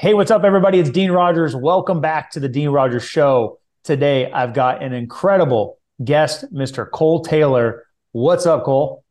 Hey, what's up, everybody? It's Dean Rogers. Welcome back to the Dean Rogers Show. Today, I've got an incredible guest, Mr. Cole Taylor. What's up, Cole?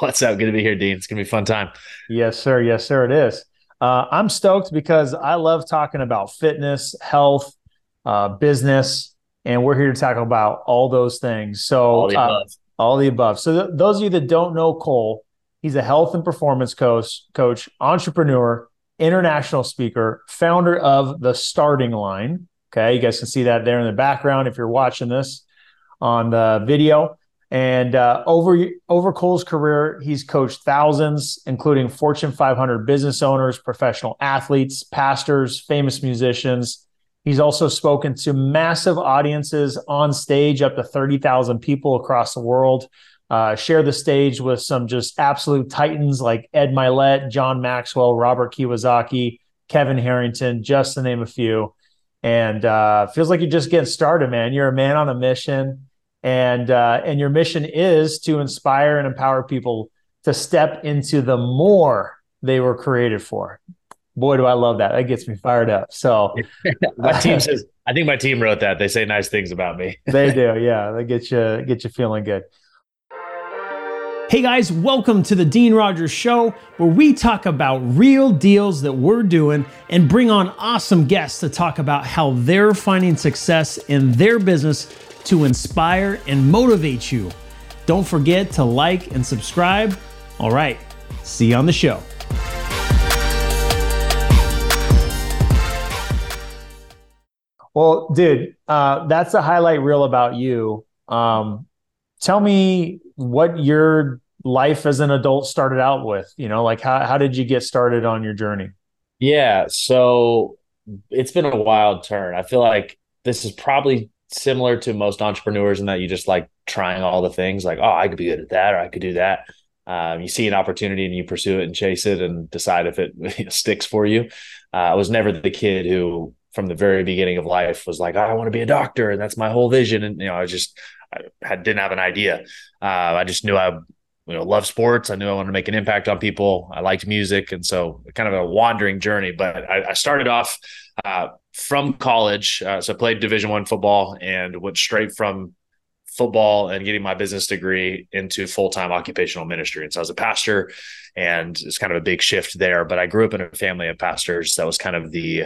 What's up? Good to be here, Dean. It's going to be a fun time. Yes, sir. Yes, sir. It is. Uh, I'm stoked because I love talking about fitness, health, uh, business, and we're here to talk about all those things. So, all the uh, above. all the above. So, th- those of you that don't know Cole, he's a health and performance coach, coach, entrepreneur, international speaker, founder of the Starting Line. Okay, you guys can see that there in the background if you're watching this on the video. And uh, over over Cole's career, he's coached thousands, including Fortune 500 business owners, professional athletes, pastors, famous musicians. He's also spoken to massive audiences on stage, up to 30,000 people across the world uh, share the stage with some just absolute titans like Ed Mylett, John Maxwell, Robert Kiyosaki, Kevin Harrington, just to name a few. And uh, feels like you're just getting started, man. You're a man on a mission, and uh, and your mission is to inspire and empower people to step into the more they were created for. Boy, do I love that! That gets me fired up. So my team says, I think my team wrote that. They say nice things about me. they do, yeah. They get you get you feeling good. Hey guys, welcome to the Dean Rogers Show, where we talk about real deals that we're doing and bring on awesome guests to talk about how they're finding success in their business to inspire and motivate you. Don't forget to like and subscribe. All right, see you on the show. Well, dude, uh, that's a highlight reel about you. Um, tell me what your life as an adult started out with you know like how, how did you get started on your journey? Yeah so it's been a wild turn. I feel like this is probably similar to most entrepreneurs in that you just like trying all the things like oh i could be good at that or i could do that. Um, you see an opportunity and you pursue it and chase it and decide if it sticks for you. Uh, i was never the kid who from the very beginning of life was like oh, i want to be a doctor and that's my whole vision. And you know i just I had, didn't have an idea. Uh, I just knew I you know love sports. I knew I wanted to make an impact on people. I liked music, and so kind of a wandering journey. But I, I started off uh, from college, uh, so I played Division One football and went straight from football and getting my business degree into full time occupational ministry. And so I was a pastor, and it's kind of a big shift there. But I grew up in a family of pastors. That was kind of the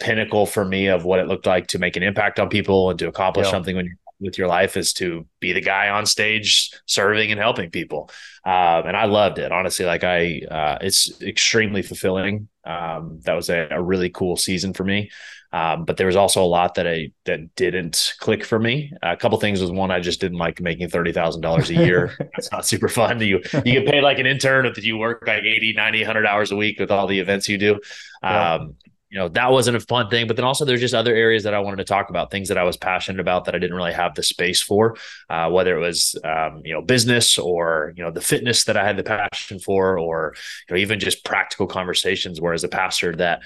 pinnacle for me of what it looked like to make an impact on people and to accomplish yeah. something when you're with your life is to be the guy on stage serving and helping people. Um, and I loved it, honestly. Like I, uh, it's extremely fulfilling. Um, that was a, a, really cool season for me. Um, but there was also a lot that I that didn't click for me. a couple things was one I just didn't like making thirty thousand dollars a year. It's not super fun. You you get paid like an intern if you work like 80, 90, 100 hours a week with all the events you do. Yeah. You know that wasn't a fun thing but then also there's just other areas that i wanted to talk about things that i was passionate about that i didn't really have the space for uh, whether it was um, you know business or you know the fitness that i had the passion for or you know even just practical conversations where as a pastor that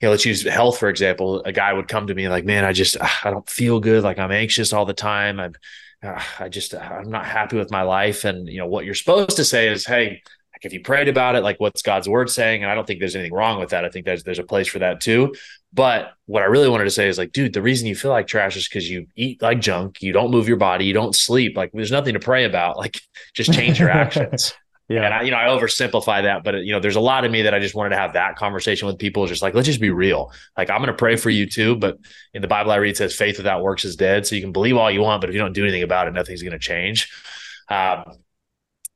you know, let's use health for example. A guy would come to me like, "Man, I just I don't feel good. Like I'm anxious all the time. I'm I just I'm not happy with my life." And you know, what you're supposed to say is, "Hey, like if you prayed about it, like what's God's word saying? And I don't think there's anything wrong with that. I think there's there's a place for that too. But what I really wanted to say is like, dude, the reason you feel like trash is because you eat like junk, you don't move your body, you don't sleep. Like there's nothing to pray about. Like just change your actions. yeah. And I, you know, I oversimplify that, but you know, there's a lot of me that I just wanted to have that conversation with people. Just like, let's just be real. Like, I'm going to pray for you too. But in the Bible I read says faith without works is dead. So you can believe all you want, but if you don't do anything about it, nothing's going to change. Um,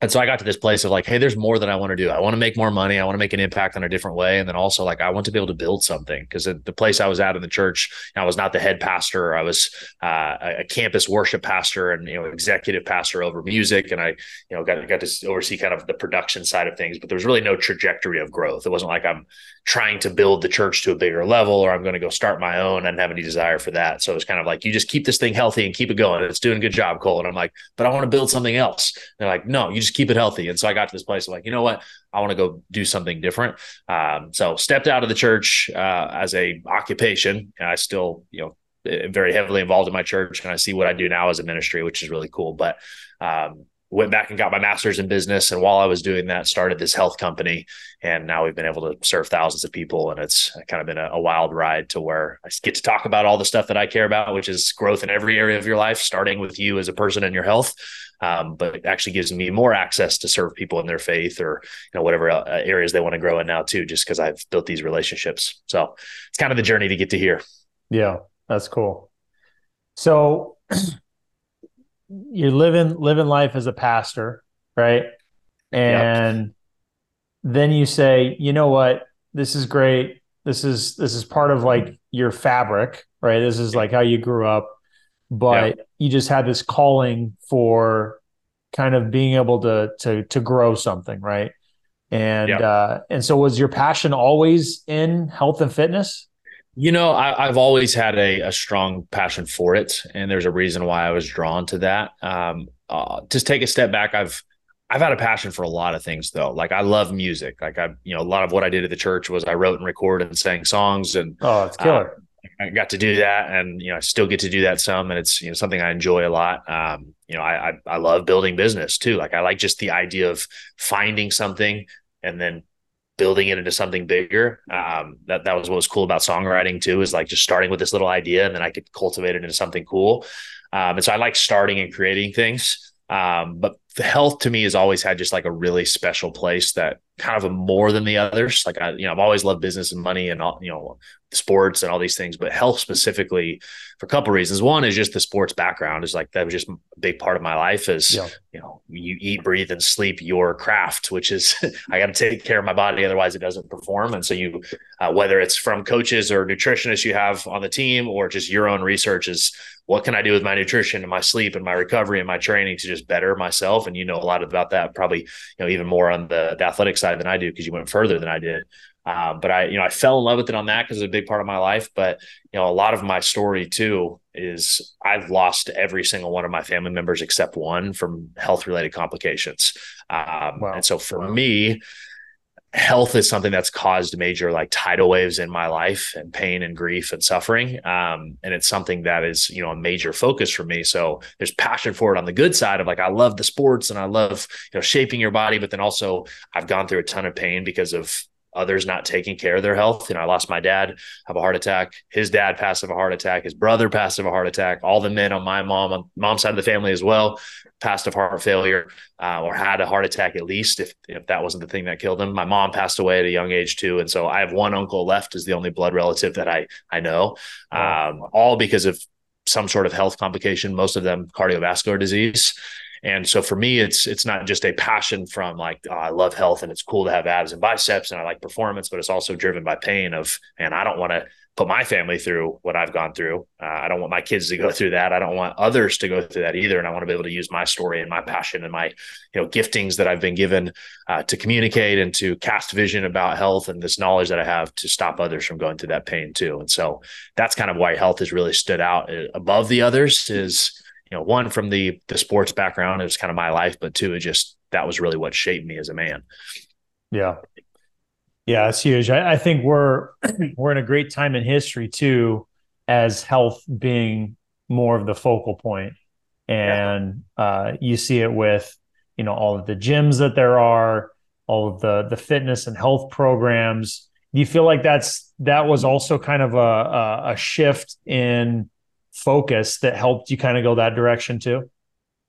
and so I got to this place of like, hey, there's more that I want to do. I want to make more money. I want to make an impact in a different way. And then also like I want to be able to build something because the place I was at in the church, I was not the head pastor. I was uh, a campus worship pastor and you know executive pastor over music, and I you know got got to oversee kind of the production side of things. But there was really no trajectory of growth. It wasn't like I'm trying to build the church to a bigger level or I'm going to go start my own. I didn't have any desire for that. So it's kind of like you just keep this thing healthy and keep it going. It's doing a good job, Cole. And I'm like, but I want to build something else. they're like, no, you just keep it healthy. And so I got to this place of like, you know what? I want to go do something different. Um, so stepped out of the church uh, as a occupation. And I still, you know, very heavily involved in my church and I see what I do now as a ministry, which is really cool. But um, went back and got my master's in business. And while I was doing that, started this health company. And now we've been able to serve thousands of people. And it's kind of been a, a, wild ride to where I get to talk about all the stuff that I care about, which is growth in every area of your life, starting with you as a person and your health. Um, but it actually gives me more access to serve people in their faith or you know whatever uh, areas they want to grow in now too, just because I've built these relationships. So it's kind of the journey to get to here. Yeah, that's cool. So you're living living life as a pastor, right? And yep. then you say, you know what, this is great. This is this is part of like your fabric, right? This is like how you grew up, but yep. you just had this calling for kind of being able to to to grow something, right? And yep. uh, and so was your passion always in health and fitness? You know, I, have always had a, a, strong passion for it, and there's a reason why I was drawn to that. Um, uh, just take a step back. I've I've had a passion for a lot of things though. Like I love music. Like I, you know, a lot of what I did at the church was I wrote and recorded and sang songs, and oh, it's killer. Uh, I got to do that, and you know, I still get to do that some, and it's you know something I enjoy a lot. Um, you know, I, I I love building business too. Like I like just the idea of finding something and then building it into something bigger. Um, that that was what was cool about songwriting too, is like just starting with this little idea and then I could cultivate it into something cool. Um, and so I like starting and creating things. Um, but health to me has always had just like a really special place that kind of a more than the others. Like I, you know, I've always loved business and money and all, you know, sports and all these things, but health specifically for a couple of reasons. One is just the sports background is like that was just a big part of my life is yeah. you know, you eat, breathe, and sleep your craft, which is I got to take care of my body, otherwise it doesn't perform. And so you uh, whether it's from coaches or nutritionists you have on the team or just your own research is what can I do with my nutrition and my sleep and my recovery and my training to just better myself? And you know a lot about that, probably you know even more on the, the athletic side than I do because you went further than I did. Um, but I, you know, I fell in love with it on that because it's a big part of my life. But you know, a lot of my story too is I've lost every single one of my family members except one from health related complications. Um, wow. And so for wow. me, health is something that's caused major like tidal waves in my life and pain and grief and suffering um, and it's something that is you know a major focus for me. So there's passion for it on the good side of like i love the sports and i love you know shaping your body but then also i've gone through a ton of pain because of others not taking care of their health. You know, I lost my dad, have a heart attack. His dad passed of a heart attack. His brother passed of a heart attack. All the men on my mom, on mom's side of the family as well, passed of heart failure uh, or had a heart attack at least, if if that wasn't the thing that killed them. My mom passed away at a young age too, and so I have one uncle left as the only blood relative that I I know, um, all because of some sort of health complication. Most of them cardiovascular disease. And so for me, it's it's not just a passion from like oh, I love health and it's cool to have abs and biceps and I like performance, but it's also driven by pain of and I don't want to put my family through what I've gone through. Uh, I don't want my kids to go through that. I don't want others to go through that either. And I want to be able to use my story and my passion and my you know giftings that I've been given uh, to communicate and to cast vision about health and this knowledge that I have to stop others from going through that pain too. And so that's kind of why health has really stood out uh, above the others is you know, one from the the sports background, it was kind of my life, but two, it just that was really what shaped me as a man. Yeah. Yeah, it's huge. I, I think we're we're in a great time in history too, as health being more of the focal point. And yeah. uh, you see it with, you know, all of the gyms that there are, all of the the fitness and health programs. Do you feel like that's that was also kind of a, a, a shift in focus that helped you kind of go that direction too?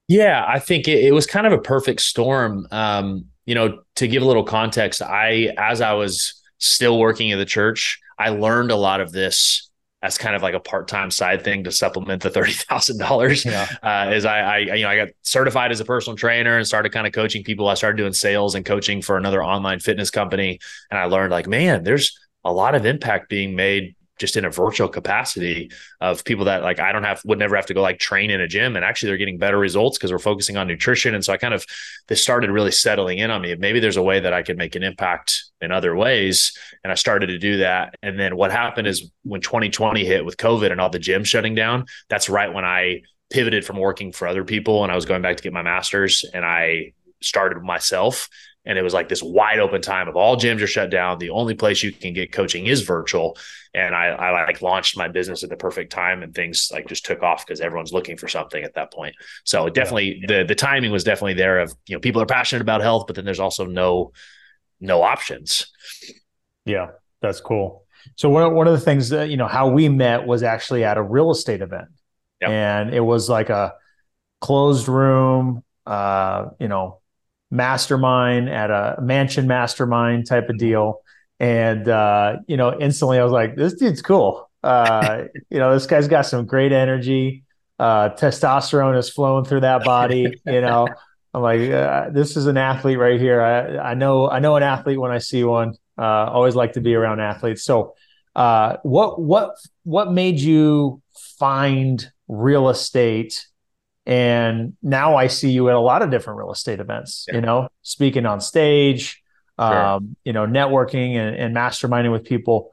Yeah, I think it, it was kind of a perfect storm. Um, you know, to give a little context, I, as I was still working in the church, I learned a lot of this as kind of like a part-time side thing to supplement the thirty thousand yeah. dollars. Uh, as I, I, you know, I got certified as a personal trainer and started kind of coaching people. I started doing sales and coaching for another online fitness company, and I learned like, man, there's a lot of impact being made just in a virtual capacity of people that like I don't have would never have to go like train in a gym. And actually they're getting better results because we're focusing on nutrition. And so I kind of this started really settling in on me. Maybe there's a way that I could make an impact in other ways. And I started to do that. And then what happened is when 2020 hit with covid and all the gyms shutting down that's right when I pivoted from working for other people and I was going back to get my masters and I started myself and it was like this wide open time of all gyms are shut down. The only place you can get coaching is virtual. And I, I like launched my business at the perfect time and things like just took off because everyone's looking for something at that point. So definitely yeah. the the timing was definitely there of, you know, people are passionate about health, but then there's also no no options. Yeah, that's cool. So one one of the things that, you know, how we met was actually at a real estate event. Yep. And it was like a closed room, uh, you know, mastermind at a mansion mastermind type of deal. And uh, you know, instantly I was like, this dude's cool. Uh, you know, this guy's got some great energy. Uh, testosterone is flowing through that body. You know, I'm like, uh, this is an athlete right here. I, I know, I know an athlete when I see one. Uh, always like to be around athletes. So, uh, what, what, what made you find real estate and now I see you at a lot of different real estate events, yeah. you know, speaking on stage, sure. um, you know, networking and, and masterminding with people.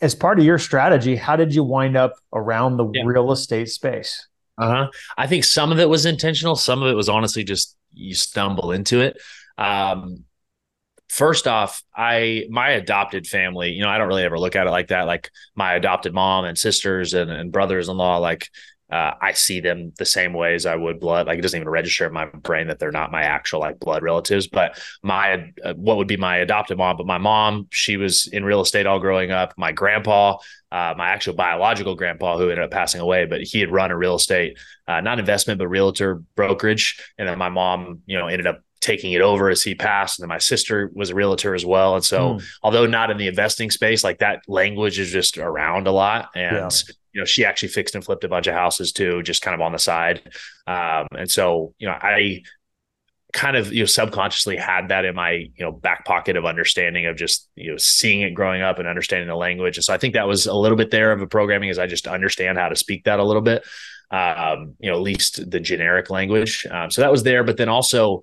As part of your strategy, how did you wind up around the yeah. real estate space? Uh huh. I think some of it was intentional. Some of it was honestly just you stumble into it. Um, first off, I my adopted family, you know, I don't really ever look at it like that. Like my adopted mom and sisters and, and brothers in law, like uh, I see them the same way as I would blood. Like it doesn't even register in my brain that they're not my actual like blood relatives. But my uh, what would be my adopted mom, but my mom, she was in real estate all growing up. My grandpa, uh, my actual biological grandpa, who ended up passing away, but he had run a real estate, uh, not investment, but realtor brokerage. And then my mom, you know, ended up taking it over as he passed. And then my sister was a realtor as well. And so, mm. although not in the investing space, like that language is just around a lot. And yeah you know, she actually fixed and flipped a bunch of houses too, just kind of on the side. Um, and so, you know, I kind of, you know, subconsciously had that in my, you know, back pocket of understanding of just, you know, seeing it growing up and understanding the language. And so I think that was a little bit there of a programming as I just understand how to speak that a little bit, um, you know, at least the generic language. Um, so that was there. But then also,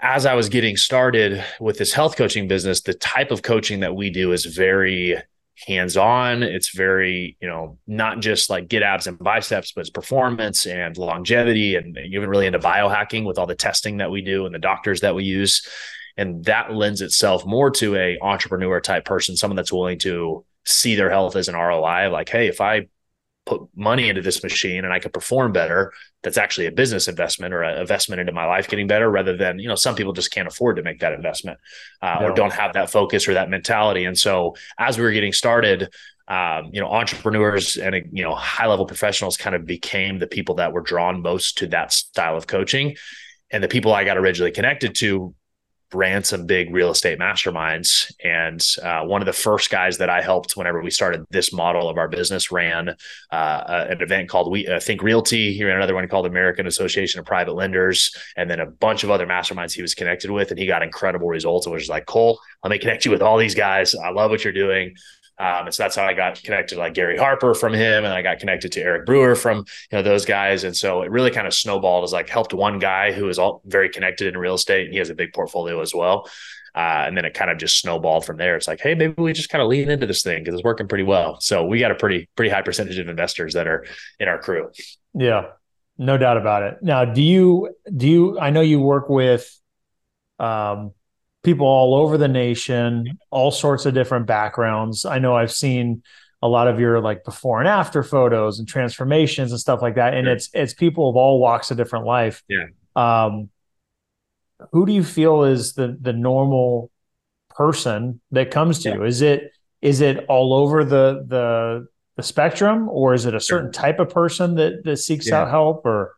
as I was getting started with this health coaching business, the type of coaching that we do is very hands on. It's very, you know, not just like get abs and biceps, but it's performance and longevity and even really into biohacking with all the testing that we do and the doctors that we use. And that lends itself more to a entrepreneur type person, someone that's willing to see their health as an ROI. Like, hey, if I put money into this machine and I could perform better, that's actually a business investment or an investment into my life getting better rather than, you know, some people just can't afford to make that investment uh, no. or don't have that focus or that mentality. And so as we were getting started, um, you know, entrepreneurs and, you know, high level professionals kind of became the people that were drawn most to that style of coaching. And the people I got originally connected to ran some big real estate masterminds. And uh, one of the first guys that I helped whenever we started this model of our business ran uh, an event called We uh, Think Realty. He ran another one called American Association of Private Lenders, and then a bunch of other masterminds he was connected with. And he got incredible results. It was like, Cole, let me connect you with all these guys. I love what you're doing. Um, and so that's how I got connected to like Gary Harper from him, and I got connected to Eric Brewer from you know those guys. And so it really kind of snowballed as like helped one guy who is all very connected in real estate, and he has a big portfolio as well. Uh, and then it kind of just snowballed from there. It's like, hey, maybe we just kind of lean into this thing because it's working pretty well. So we got a pretty pretty high percentage of investors that are in our crew. Yeah, no doubt about it. Now, do you do you? I know you work with um, people all over the nation, all sorts of different backgrounds. I know I've seen a lot of your like before and after photos and transformations and stuff like that. And it's it's people of all walks of different life. Yeah. Um, who do you feel is the the normal person that comes to yeah. you? Is it is it all over the the the spectrum, or is it a certain type of person that that seeks yeah. out help? Or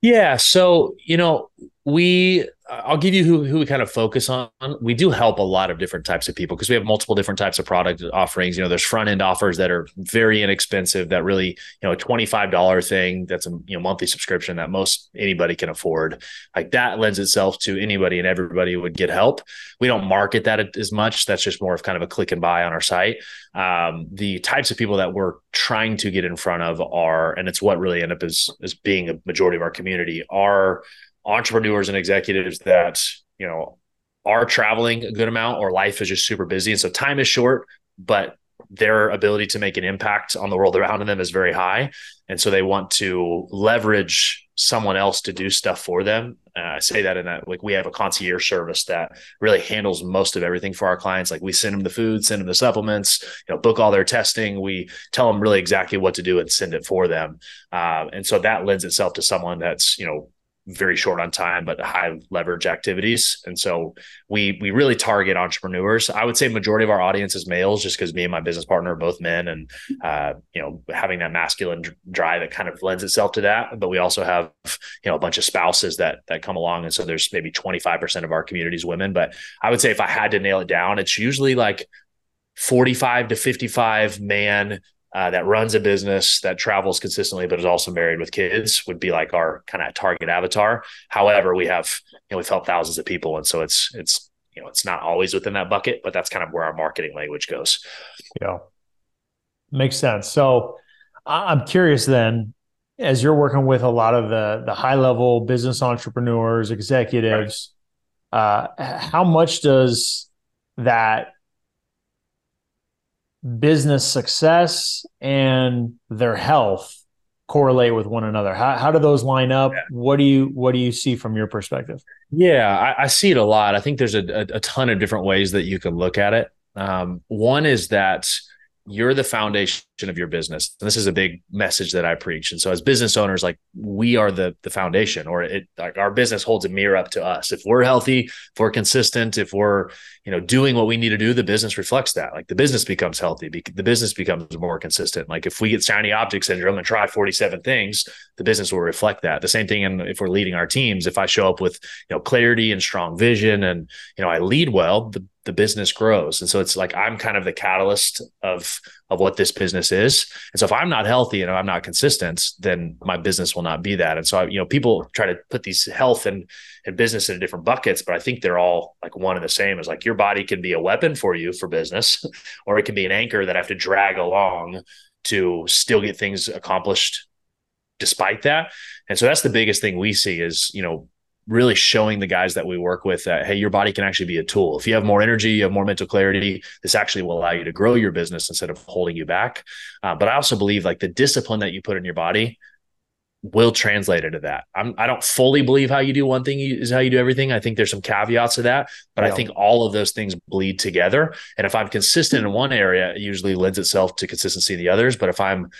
yeah, so you know, we I'll give you who, who we kind of focus on. We do help a lot of different types of people because we have multiple different types of product offerings. You know, there's front end offers that are very inexpensive that really, you know, a $25 thing that's a you know monthly subscription that most anybody can afford. Like that lends itself to anybody and everybody would get help. We don't market that as much. That's just more of kind of a click and buy on our site. Um, the types of people that we're trying to get in front of are, and it's what really end up as, as being a majority of our community are entrepreneurs and executives that you know are traveling a good amount or life is just super busy and so time is short but their ability to make an impact on the world around them is very high. And so they want to leverage someone else to do stuff for them. Uh, I say that in that, like, we have a concierge service that really handles most of everything for our clients. Like, we send them the food, send them the supplements, you know, book all their testing. We tell them really exactly what to do and send it for them. Uh, and so that lends itself to someone that's, you know, very short on time but high leverage activities. And so we we really target entrepreneurs. I would say majority of our audience is males just because me and my business partner are both men and uh, you know having that masculine drive it kind of lends itself to that. But we also have you know a bunch of spouses that that come along. And so there's maybe 25% of our community is women. But i would say if i had to nail it down it's usually like 45 to 55 man uh, that runs a business that travels consistently but is also married with kids would be like our kind of target avatar. However we have you know we've helped thousands of people and so it's it's you know it's not always within that bucket but that's kind of where our marketing language goes. Yeah. Makes sense. So i'm curious then as you're working with a lot of the the high level business entrepreneurs executives right. uh, how much does that business success and their health correlate with one another? How, how do those line up? Yeah. What do you what do you see from your perspective? Yeah, I, I see it a lot. I think there's a, a, a, ton of different ways that you can look at it. Um, one is that you're the foundation of your business. And this is a big message that I preach. And so as business owners, like we are the the foundation or it like our business holds a mirror up to us. If we're healthy, if we're consistent, if we're, you know, doing what we need to do, the business reflects that. Like the business becomes healthy, the business becomes more consistent. Like if we get shiny object syndrome and try 47 things, the business will reflect that. The same thing and if we're leading our teams, if I show up with, you know, clarity and strong vision and, you know, I lead well, the the business grows. And so it's like I'm kind of the catalyst of of what this business is. And so if I'm not healthy and I'm not consistent, then my business will not be that. And so I, you know, people try to put these health and and business in different buckets, but I think they're all like one and the same. Is like your body can be a weapon for you for business, or it can be an anchor that I have to drag along to still get things accomplished despite that. And so that's the biggest thing we see is, you know, really showing the guys that we work with that hey your body can actually be a tool. If you have more energy you have more mental clarity this actually will allow you to grow your business instead of holding you back. Uh, but i also believe like the discipline that you put in your body will translate into that. I'm, i don't fully believe how you do one thing is how you do everything. I think there's some caveats to that but yeah. i think all of those things bleed together. And if i'm consistent in one area it usually lends itself to consistency in the others. But if i'm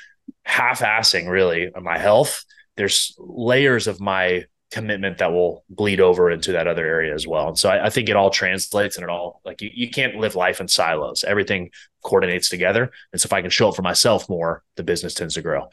half-assing really my health there's layers of my commitment that will bleed over into that other area as well. And so I, I, think it all translates and it all like you, you can't live life in silos. Everything coordinates together. And so if I can show up for myself more, the business tends to grow.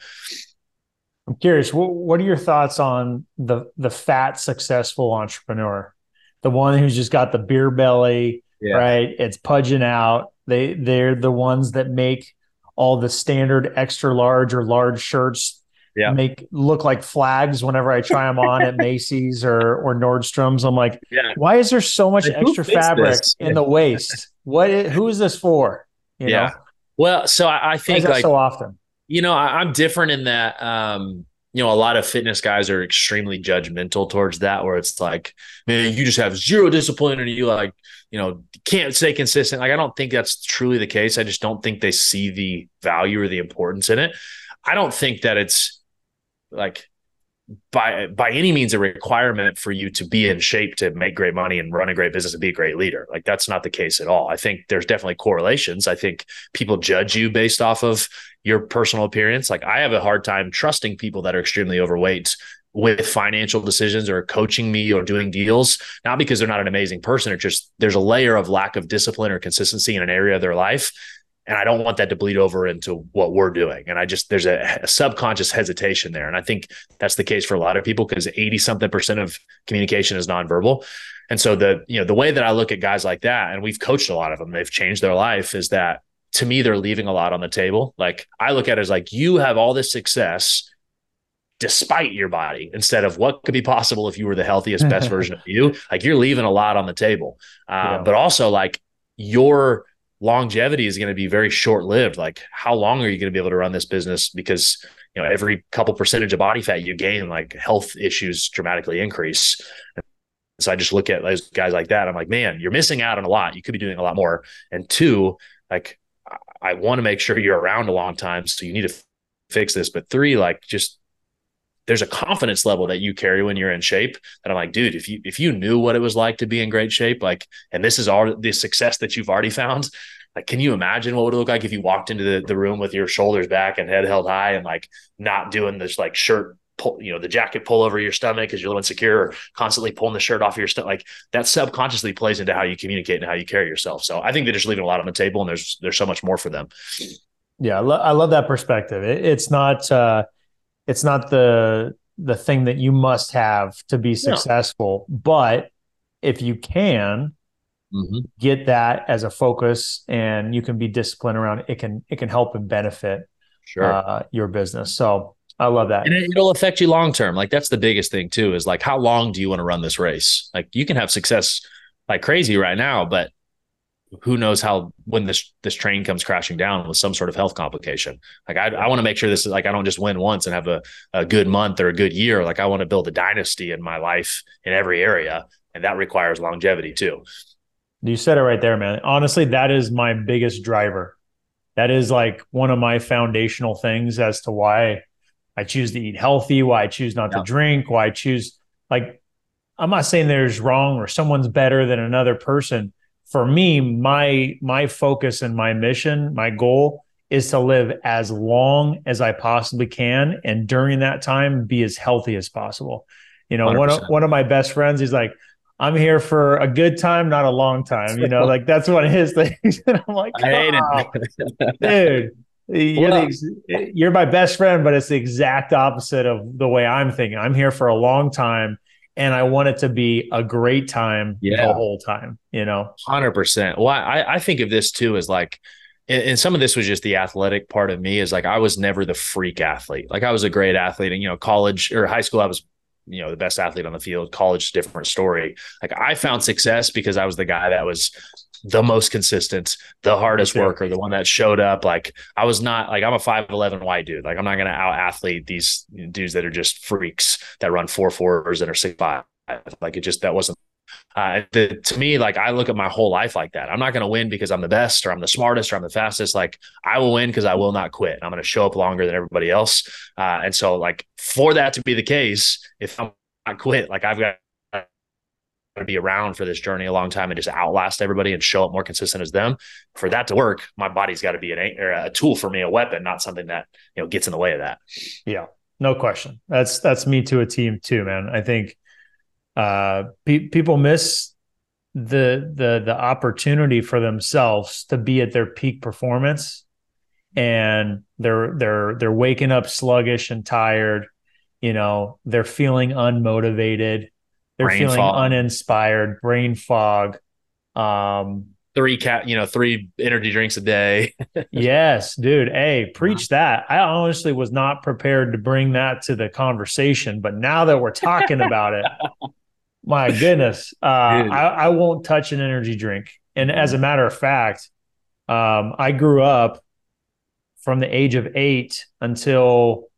I'm curious, what, what are your thoughts on the the fat successful entrepreneur? The one who's just got the beer belly, yeah. right? It's pudging out. They they're the ones that make all the standard extra large or large shirts yeah. make look like flags whenever I try them on at Macy's or or Nordstrom's. I'm like, yeah. why is there so much like, extra fabric this? in the waist? What? Is, who is this for? You yeah. Know? Well, so I, I think like so often. You know, I, I'm different in that. Um, you know, a lot of fitness guys are extremely judgmental towards that, where it's like, man, you just have zero discipline and you like, you know, can't stay consistent. Like, I don't think that's truly the case. I just don't think they see the value or the importance in it. I don't think that it's like by by any means a requirement for you to be in shape to make great money and run a great business and be a great leader. Like that's not the case at all. I think there's definitely correlations. I think people judge you based off of your personal appearance. Like I have a hard time trusting people that are extremely overweight with financial decisions or coaching me or doing deals, not because they're not an amazing person, or just there's a layer of lack of discipline or consistency in an area of their life and I don't want that to bleed over into what we're doing. And I just there's a, a subconscious hesitation there, and I think that's the case for a lot of people because eighty something percent of communication is nonverbal. And so the you know the way that I look at guys like that, and we've coached a lot of them, they've changed their life, is that to me they're leaving a lot on the table. Like I look at it as like you have all this success despite your body instead of what could be possible if you were the healthiest best version of you like you're leaving a lot on the table uh, yeah. but also like your longevity is going to be very short lived. Like, how long are you going to be able to run this business? Because you know, every couple percentage of body fat you gain, like health issues dramatically increase. So I just look at those guys like that. I'm like, man, you're missing out on a lot. You could be doing a lot more. And two, like, I want to make sure you're around a long time. So you need to f- fix this. But three, like just there's a confidence level that you carry when you're in shape that I'm like, dude, if you if you knew what it was like to be in great shape, like, and this is all the success that you've already found, like, can you imagine what would it look like if you walked into the, the room with your shoulders back and head held high and like not doing this like shirt pull, you know, the jacket pull over your stomach because you're a little insecure, or constantly pulling the shirt off your stomach. Like that subconsciously plays into how you communicate and how you carry yourself. So I think they're just leaving a lot on the table, and there's there's so much more for them. Yeah, I, lo- I love that perspective. It, it's not uh, it's not the the thing that you must have to be successful, no. but if you can mm-hmm. get that as a focus and you can be disciplined around it, it can it can help and benefit sure. uh, your business. So I love that. And it'll affect you long term. Like that's the biggest thing too, is like how long do you want to run this race? Like you can have success like crazy right now, but who knows how when this this train comes crashing down with some sort of health complication. Like I, I want to make sure this is like I don't just win once and have a, a good month or a good year. Like I want to build a dynasty in my life in every area. And that requires longevity too. You said it right there, man. Honestly, that is my biggest driver. That is like one of my foundational things as to why I choose to eat healthy, why I choose not yeah. to drink, why I choose like I'm not saying there's wrong or someone's better than another person. For me, my my focus and my mission, my goal is to live as long as I possibly can and during that time be as healthy as possible. You know, 100%. one of one of my best friends, he's like, I'm here for a good time, not a long time. You know, like that's one of his things. and I'm like, I hate oh, it. dude. You're, the, you're my best friend, but it's the exact opposite of the way I'm thinking. I'm here for a long time and I want it to be a great time yeah. the whole time, you know? 100%. Well, I, I think of this too as like, and, some of this was just the athletic part of me is like I was never the freak athlete. Like I was a great athlete and you know college or high school I was you know the best athlete on the field college different story like I found success because I was the guy that was the most consistent, the hardest worker, the one that showed up. Like I was not like I'm a 5'11 white dude. Like I'm not gonna out athlete these dudes that are just freaks that run four fours and are six five. Like it just that wasn't uh, the, to me, like I look at my whole life like that. I'm not going to win because I'm the best or I'm the smartest or I'm the fastest. Like I will win because I will not quit. I'm going to show up longer than everybody else. Uh, and so, like for that to be the case, if I'm not quit, like I've got to be around for this journey a long time and just outlast everybody and show up more consistent as them. For that to work, my body's got to be an, a tool for me, a weapon, not something that you know gets in the way of that. Yeah, no question. That's that's me to a team too, man. I think uh, pe- people miss the the the opportunity for themselves to be at their peak performance, and they're they're they're waking up sluggish and tired. You know, they're feeling unmotivated they're brain feeling fog. uninspired, brain fog. Um, three cat, you know, three energy drinks a day. yes, dude. Hey, preach that. I honestly was not prepared to bring that to the conversation, but now that we're talking about it, my goodness, uh, I, I, won't touch an energy drink. And as a matter of fact, um, I grew up from the age of eight until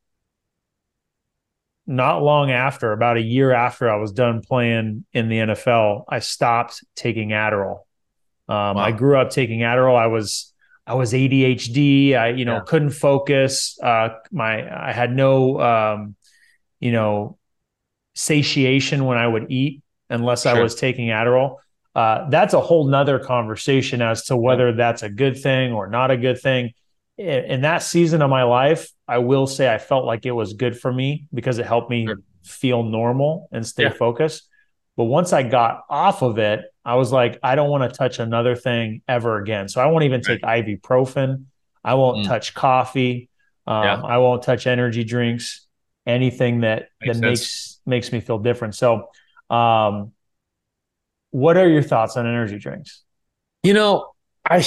not long after, about a year after I was done playing in the NFL, I stopped taking Adderall. Um, wow. I grew up taking Adderall. I was I was ADHD. I you know yeah. couldn't focus. Uh, my I had no um, you know satiation when I would eat unless sure. I was taking Adderall. Uh, that's a whole nother conversation as to whether that's a good thing or not a good thing in that season of my life, I will say I felt like it was good for me because it helped me sure. feel normal and stay yeah. focused. But once I got off of it, I was like, I don't want to touch another thing ever again. So I won't even take right. ibuprofen. I won't mm. touch coffee. Um, yeah. I won't touch energy drinks. Anything that makes that sense. makes makes me feel different. So, um, what are your thoughts on energy drinks? You know, I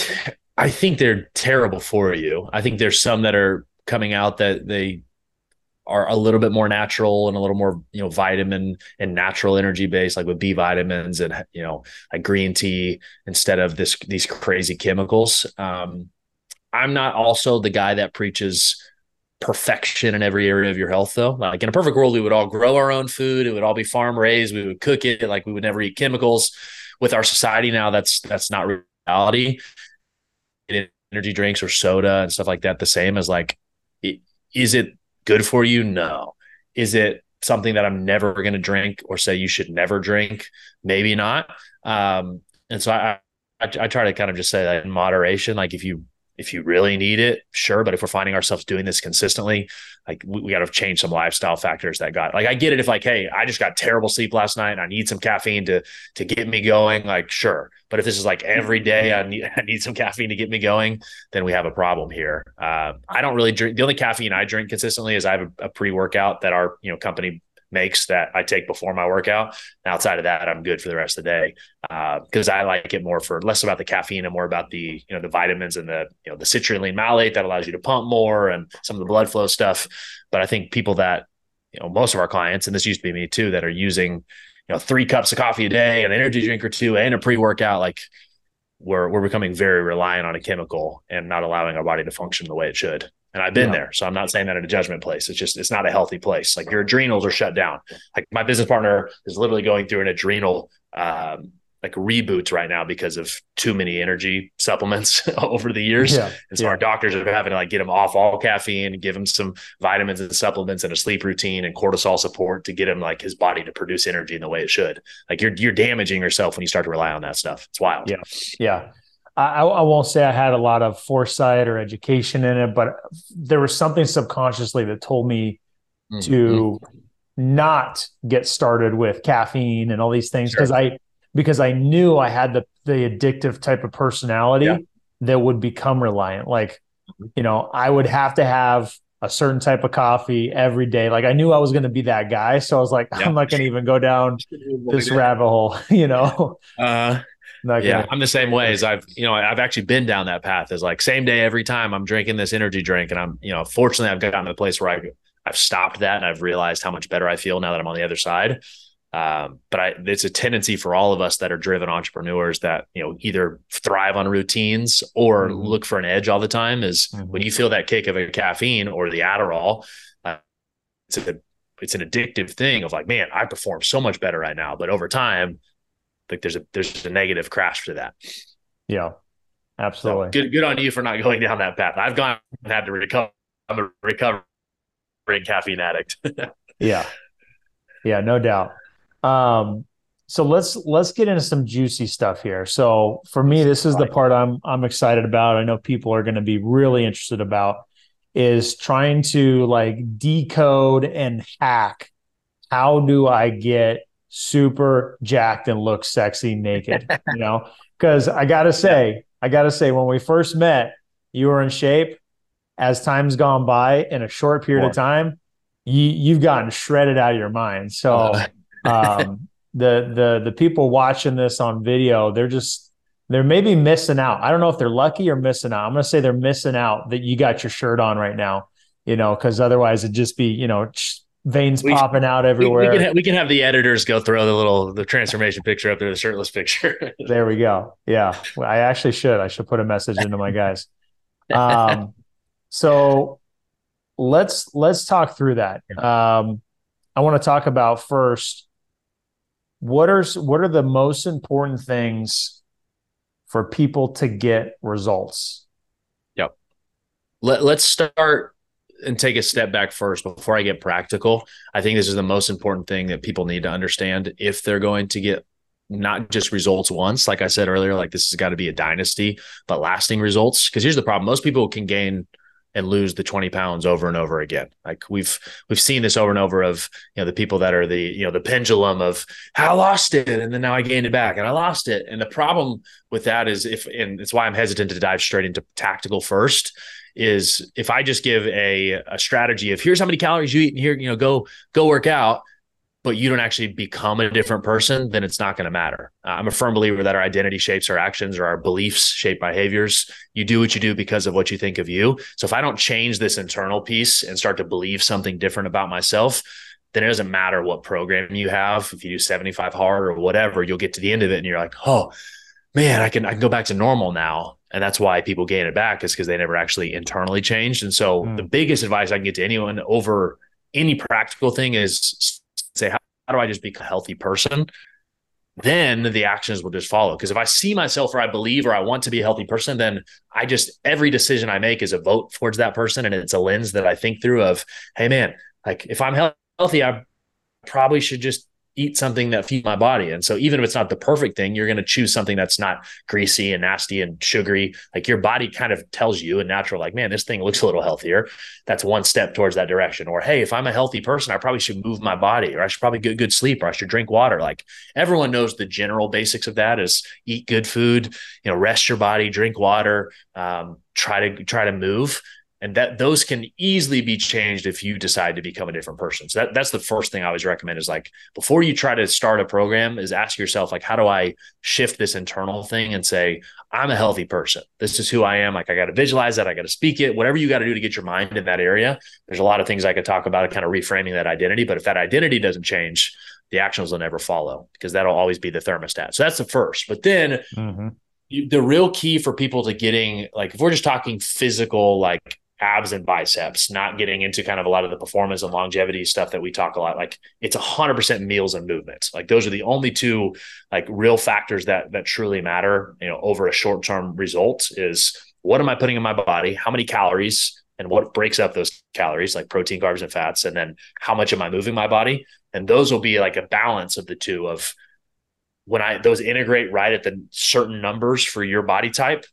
I think they're terrible for you. I think there's some that are coming out that they are a little bit more natural and a little more, you know, vitamin and natural energy based, like with B vitamins and you know, like green tea instead of this these crazy chemicals. Um, I'm not also the guy that preaches perfection in every area of your health though. Like in a perfect world, we would all grow our own food. It would all be farm raised. We would cook it. Like we would never eat chemicals. With our society now, that's that's not reality energy drinks or soda and stuff like that the same as like, is it good for you? No. Is it something that I'm never going to drink or say you should never drink? Maybe not. Um, and so I, I, I try to kind of just say that in moderation. Like if you if you really need it, sure. But if we're finding ourselves doing this consistently, like we, we got to change some lifestyle factors that got like I get it if like, hey, I just got terrible sleep last night and I need some caffeine to to get me going, like sure. But if this is like every day I need I need some caffeine to get me going, then we have a problem here. Uh, I don't really drink the only caffeine I drink consistently is I have a, a pre-workout that our you know company makes that I take before my workout. Outside of that, I'm good for the rest of the day because uh, I like it more for less about the caffeine and more about the you know the vitamins and the you know the citrulline malate that allows you to pump more and some of the blood flow stuff. But I think people that you know most of our clients, and this used to be me too, that are using you know three cups of coffee a day, and an energy drink or two, and a pre workout, like we're we're becoming very reliant on a chemical and not allowing our body to function the way it should. And I've been yeah. there. So I'm not saying that in a judgment place. It's just, it's not a healthy place. Like your adrenals are shut down. Like my business partner is literally going through an adrenal, um, like reboots right now because of too many energy supplements over the years. Yeah. And so yeah. our doctors are having to like get him off all caffeine, give him some vitamins and supplements and a sleep routine and cortisol support to get him like his body to produce energy in the way it should. Like you're you're damaging yourself when you start to rely on that stuff. It's wild. Yeah. Yeah. I, I won't say I had a lot of foresight or education in it, but there was something subconsciously that told me mm-hmm. to not get started with caffeine and all these things because sure. I because I knew I had the the addictive type of personality yeah. that would become reliant. Like, you know, I would have to have a certain type of coffee every day. Like I knew I was going to be that guy, so I was like, yeah. I'm not going to even go down this rabbit hole. You know. Uh, yeah, I'm the same way as I've, you know, I've actually been down that path as like same day every time I'm drinking this energy drink. And I'm, you know, fortunately I've gotten to the place where I, I've stopped that and I've realized how much better I feel now that I'm on the other side. Um, but I, it's a tendency for all of us that are driven entrepreneurs that, you know, either thrive on routines or mm-hmm. look for an edge all the time is mm-hmm. when you feel that kick of a caffeine or the Adderall, uh, it's a, it's an addictive thing of like, man, I perform so much better right now. But over time, like there's a there's a negative crash to that. Yeah, absolutely. So good good on you for not going down that path. I've gone and had to recover. I'm a recovering caffeine addict. yeah, yeah, no doubt. Um, so let's let's get into some juicy stuff here. So for me, this is the part I'm I'm excited about. I know people are going to be really interested about is trying to like decode and hack. How do I get super jacked and look sexy naked, you know? Because I gotta say, I gotta say, when we first met, you were in shape. As time's gone by in a short period of time, you you've gotten shredded out of your mind. So um, the the the people watching this on video, they're just they're maybe missing out. I don't know if they're lucky or missing out. I'm gonna say they're missing out that you got your shirt on right now, you know, because otherwise it'd just be, you know, veins we, popping out everywhere. We, we, can we can have the editors go throw the little the transformation picture up there, the shirtless picture. there we go. Yeah, I actually should. I should put a message into my guys. Um, so let's let's talk through that. Um, I want to talk about first what are what are the most important things for people to get results. Yep. Let, let's start and take a step back first before I get practical. I think this is the most important thing that people need to understand if they're going to get not just results once. Like I said earlier, like this has got to be a dynasty, but lasting results. Because here's the problem: most people can gain and lose the 20 pounds over and over again. Like we've we've seen this over and over of you know the people that are the you know the pendulum of I lost it and then now I gained it back and I lost it. And the problem with that is if and it's why I'm hesitant to dive straight into tactical first is if I just give a, a strategy of here's how many calories you eat and here, you know, go, go work out, but you don't actually become a different person, then it's not going to matter. Uh, I'm a firm believer that our identity shapes our actions or our beliefs shape behaviors. You do what you do because of what you think of you. So if I don't change this internal piece and start to believe something different about myself, then it doesn't matter what program you have. If you do 75 hard or whatever, you'll get to the end of it and you're like, oh man, I can I can go back to normal now and that's why people gain it back is because they never actually internally changed and so mm. the biggest advice i can get to anyone over any practical thing is say how, how do i just be a healthy person then the actions will just follow. Because if I see myself or I believe or I want to be a healthy person, then I just every decision I make is a vote towards that person. And it's a lens that I think through of, hey man, like if I'm healthy, I probably should just eat something that feeds my body. And so even if it's not the perfect thing, you're going to choose something that's not greasy and nasty and sugary. Like your body kind of tells you and natural, like, man, this thing looks a little healthier. That's one step towards that direction. Or, hey, if I'm a healthy person, I probably should move my body or I should probably get good sleep or I should drink water. Like everyone knows the general basics of that is eat good food, you know, rest your body, drink water, um, try to try to move and that those can easily be changed if you decide to become a different person. So that, that's the first thing i always recommend is like before you try to start a program is ask yourself like how do i shift this internal thing and say i'm a healthy person. This is who i am. Like i got to visualize that. I got to speak it. Whatever you got to do to get your mind in that area there's a lot of things i could talk about kind of reframing that identity. But if that identity doesn't change the actions will never follow because that'll always be the thermostat. So that's the first. But then mm-hmm. you, the real key for people to getting like if we're just talking physical like abs and biceps, not getting into kind of a lot of the performance and longevity stuff that we talk a lot. Like it's a hundred percent meals and movements. Like those are the only two like real factors that that truly matter, you know, over a short-term result is what am I putting in my body? How many calories and what breaks up those calories, like protein, carbs, and fats, and then how much am I moving my body? And those will be like a balance of the two of when I those integrate right at the certain numbers for your body type,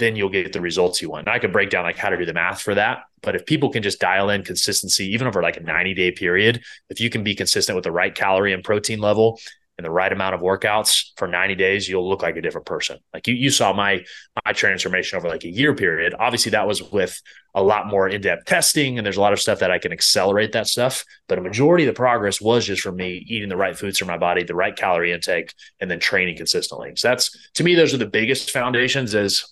then you'll get the results you want. And I could break down like how to do the math for that. But if people can just dial in consistency, even over like a 90 day period, if you can be consistent with the right calorie and protein level and the right amount of workouts for 90 days, you'll look like a different person. Like you, you saw my my transformation over like a year period. Obviously, that was with a lot more in-depth testing, and there's a lot of stuff that I can accelerate that stuff. But a majority of the progress was just from me eating the right foods for my body, the right calorie intake, and then training consistently. So that's to me, those are the biggest foundations. Is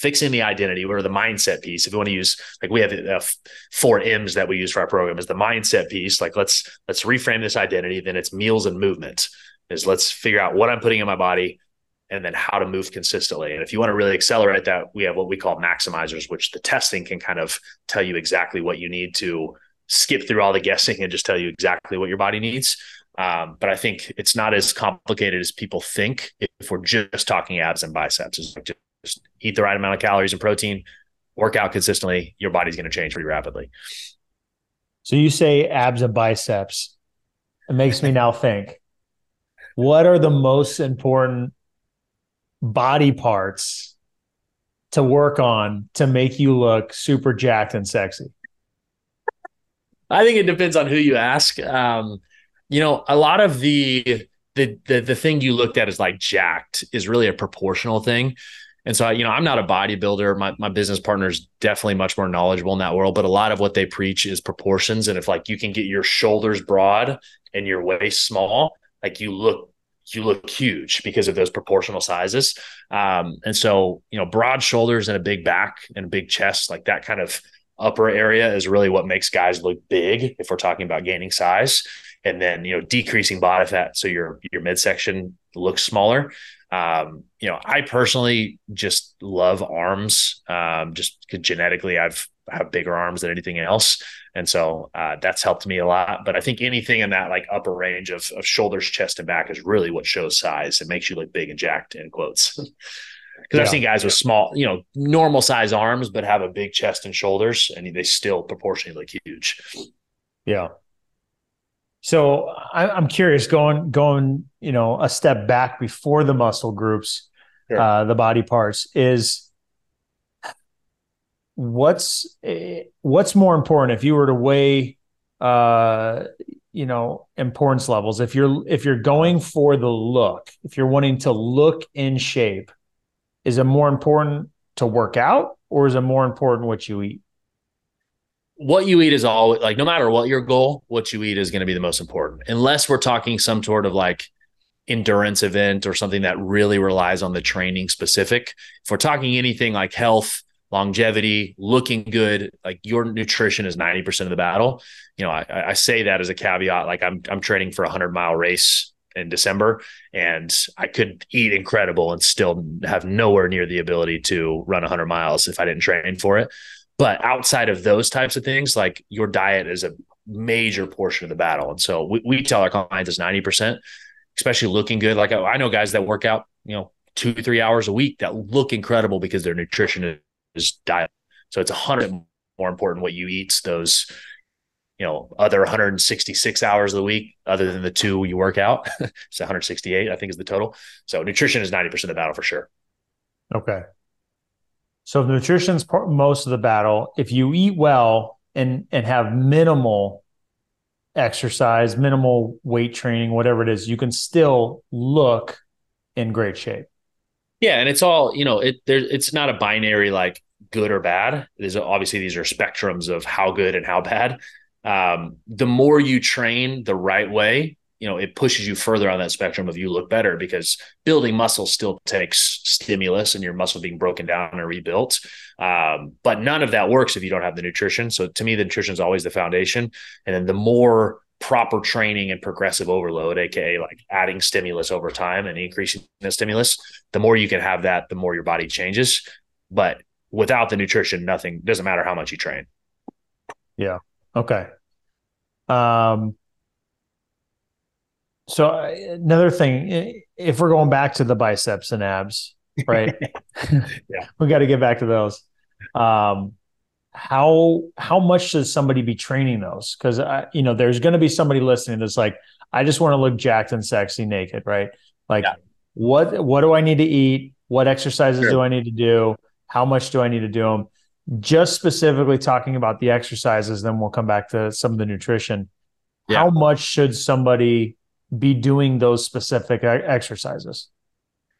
fixing the identity or the mindset piece. If you want to use like we have uh, four M's that we use for our program is the mindset piece. Like let's let's reframe this identity. Then it's meals and movement. Is let's figure out what I'm putting in my body and then how to move consistently. And if you want to really accelerate that, we have what we call maximizers, which the testing can kind of tell you exactly what you need to skip through all the guessing and just tell you exactly what your body needs. Um, but I think it's not as complicated as people think if we're just talking abs and biceps. It's just just eat the right amount of calories and protein, work out consistently, your body's going to change pretty rapidly. So you say abs and biceps. It makes me now think what are the most important body parts to work on to make you look super jacked and sexy? I think it depends on who you ask. Um, you know, a lot of the, the the the thing you looked at as like jacked is really a proportional thing. And so, you know, I'm not a bodybuilder. My, my business partner is definitely much more knowledgeable in that world, but a lot of what they preach is proportions. And if like you can get your shoulders broad and your waist small, like you look, you look huge because of those proportional sizes. Um, and so, you know, broad shoulders and a big back and a big chest, like that kind of upper area is really what makes guys look big if we're talking about gaining size. And then, you know, decreasing body fat. So your, your midsection looks smaller um, you know, I personally just love arms. Um, just genetically, I've I have bigger arms than anything else, and so uh, that's helped me a lot. But I think anything in that like upper range of, of shoulders, chest, and back is really what shows size. It makes you look big and jacked. In quotes. Because yeah. I've seen guys with small, you know, normal size arms, but have a big chest and shoulders, and they still proportionally look huge. Yeah. So I, am curious, going going you know a step back before the muscle groups, sure. uh, the body parts is what's what's more important if you were to weigh uh you know importance levels if you're if you're going for the look if you're wanting to look in shape is it more important to work out or is it more important what you eat what you eat is always like no matter what your goal, what you eat is going to be the most important. Unless we're talking some sort of like endurance event or something that really relies on the training specific. If we're talking anything like health, longevity, looking good, like your nutrition is 90% of the battle. You know, I, I say that as a caveat. Like I'm I'm training for a hundred mile race in December and I could eat incredible and still have nowhere near the ability to run 100 miles if I didn't train for it. But outside of those types of things, like your diet is a major portion of the battle. And so we, we tell our clients it's 90%. especially looking good. Like I, I know guys that work out, you know, two, three hours a week that look incredible because their nutrition is dialed. So it's a hundred more important what you eat those, you know, other 166 hours of the week, other than the two you work out. so 168, I think is the total. So nutrition is 90% of the battle for sure. Okay. So nutrition's part, most of the battle. If you eat well and and have minimal exercise, minimal weight training, whatever it is, you can still look in great shape. Yeah, and it's all you know. It there. It's not a binary like good or bad. There's obviously these are spectrums of how good and how bad. Um, the more you train the right way, you know, it pushes you further on that spectrum of you look better because building muscle still takes stimulus and your muscle being broken down and rebuilt. Um, but none of that works if you don't have the nutrition. So to me, the nutrition is always the foundation. And then the more proper training and progressive overload, aka like adding stimulus over time and increasing the stimulus, the more you can have that, the more your body changes. But without the nutrition, nothing doesn't matter how much you train. Yeah. Okay. Um, so uh, another thing, if we're going back to the biceps and abs, right? yeah, we got to get back to those. Um, how how much does somebody be training those? Because you know, there's going to be somebody listening that's like, I just want to look jacked and sexy naked, right? Like, yeah. what what do I need to eat? What exercises sure. do I need to do? How much do I need to do them? Just specifically talking about the exercises, then we'll come back to some of the nutrition. Yeah. How much should somebody be doing those specific exercises?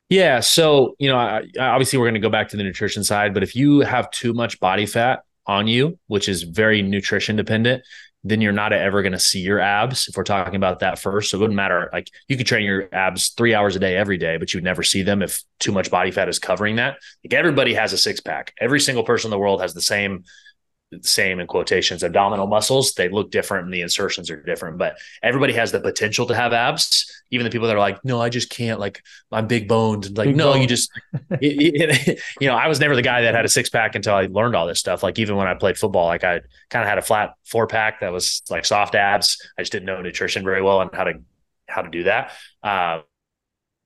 Yeah. So, you know, I, obviously we're going to go back to the nutrition side, but if you have too much body fat on you, which is very nutrition dependent, then you're not ever going to see your abs. If we're talking about that first, so it wouldn't matter. Like you could train your abs three hours a day every day, but you would never see them if too much body fat is covering that. Like everybody has a six pack. Every single person in the world has the same same in quotations abdominal muscles they look different and the insertions are different but everybody has the potential to have abs. Even the people that are like no i just can't like i'm big boned like big no you just it, it, you know i was never the guy that had a six pack until i learned all this stuff. Like even when i played football like i kind of had a flat four pack that was like soft abs. I just didn't know nutrition very well and how to how to do that. Uh,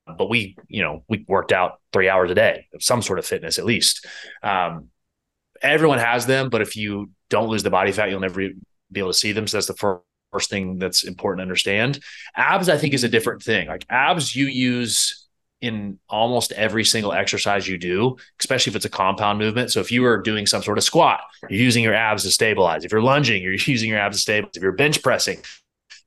but we you know we worked out three hours a day of some sort of fitness at least. Um, everyone has them, but if you don't lose the body fat, you'll never be able to see them. So that's the first thing that's important to understand. Abs, I think, is a different thing. Like abs, you use in almost every single exercise you do, especially if it's a compound movement. So if you are doing some sort of squat, you're using your abs to stabilize. If you're lunging, you're using your abs to stabilize. If you're bench pressing,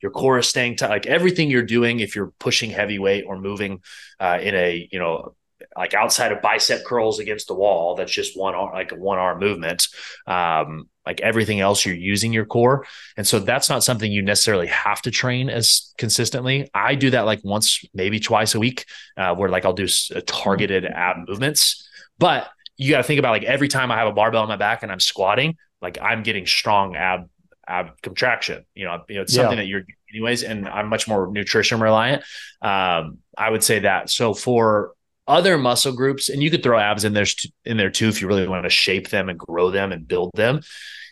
your core is staying tight. Like everything you're doing, if you're pushing heavy weight or moving uh, in a you know like outside of bicep curls against the wall, that's just one arm, like a one arm movement. Um, like everything else, you're using your core. And so that's not something you necessarily have to train as consistently. I do that like once, maybe twice a week, uh, where like I'll do targeted ab movements. But you got to think about like every time I have a barbell on my back and I'm squatting, like I'm getting strong ab ab contraction. You know, you know, it's something yeah. that you're anyways, and I'm much more nutrition reliant. Um, I would say that. So for other muscle groups, and you could throw abs in there in there too if you really want to shape them and grow them and build them.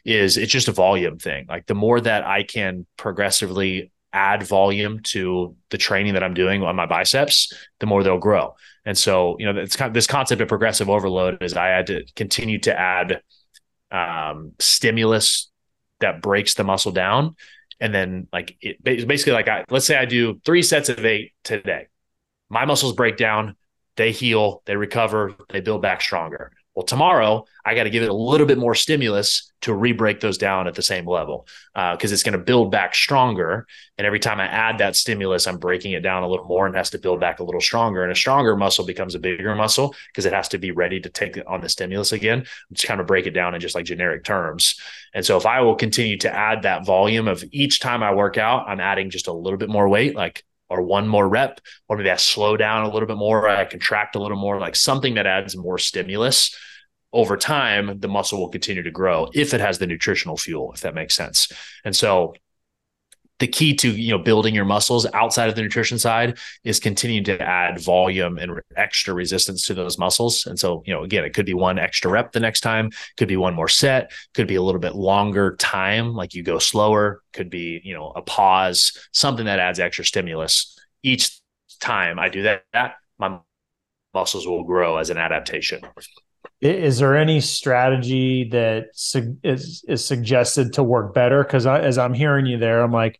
Is it's just a volume thing. Like the more that I can progressively add volume to the training that I'm doing on my biceps, the more they'll grow. And so, you know, it's kind of this concept of progressive overload is I had to continue to add um, stimulus that breaks the muscle down. And then like it basically like I, let's say I do three sets of eight today. My muscles break down they heal, they recover, they build back stronger. Well, tomorrow I got to give it a little bit more stimulus to re-break those down at the same level because uh, it's going to build back stronger. And every time I add that stimulus, I'm breaking it down a little more and has to build back a little stronger. And a stronger muscle becomes a bigger muscle because it has to be ready to take on the stimulus again. Just kind of break it down in just like generic terms. And so if I will continue to add that volume of each time I work out, I'm adding just a little bit more weight, like or one more rep, or maybe I slow down a little bit more, I contract a little more, like something that adds more stimulus. Over time, the muscle will continue to grow if it has the nutritional fuel, if that makes sense. And so the key to you know building your muscles outside of the nutrition side is continuing to add volume and extra resistance to those muscles and so you know again it could be one extra rep the next time could be one more set could be a little bit longer time like you go slower could be you know a pause something that adds extra stimulus each time I do that, that my muscles will grow as an adaptation. Is there any strategy that su- is, is suggested to work better? Because as I'm hearing you there, I'm like,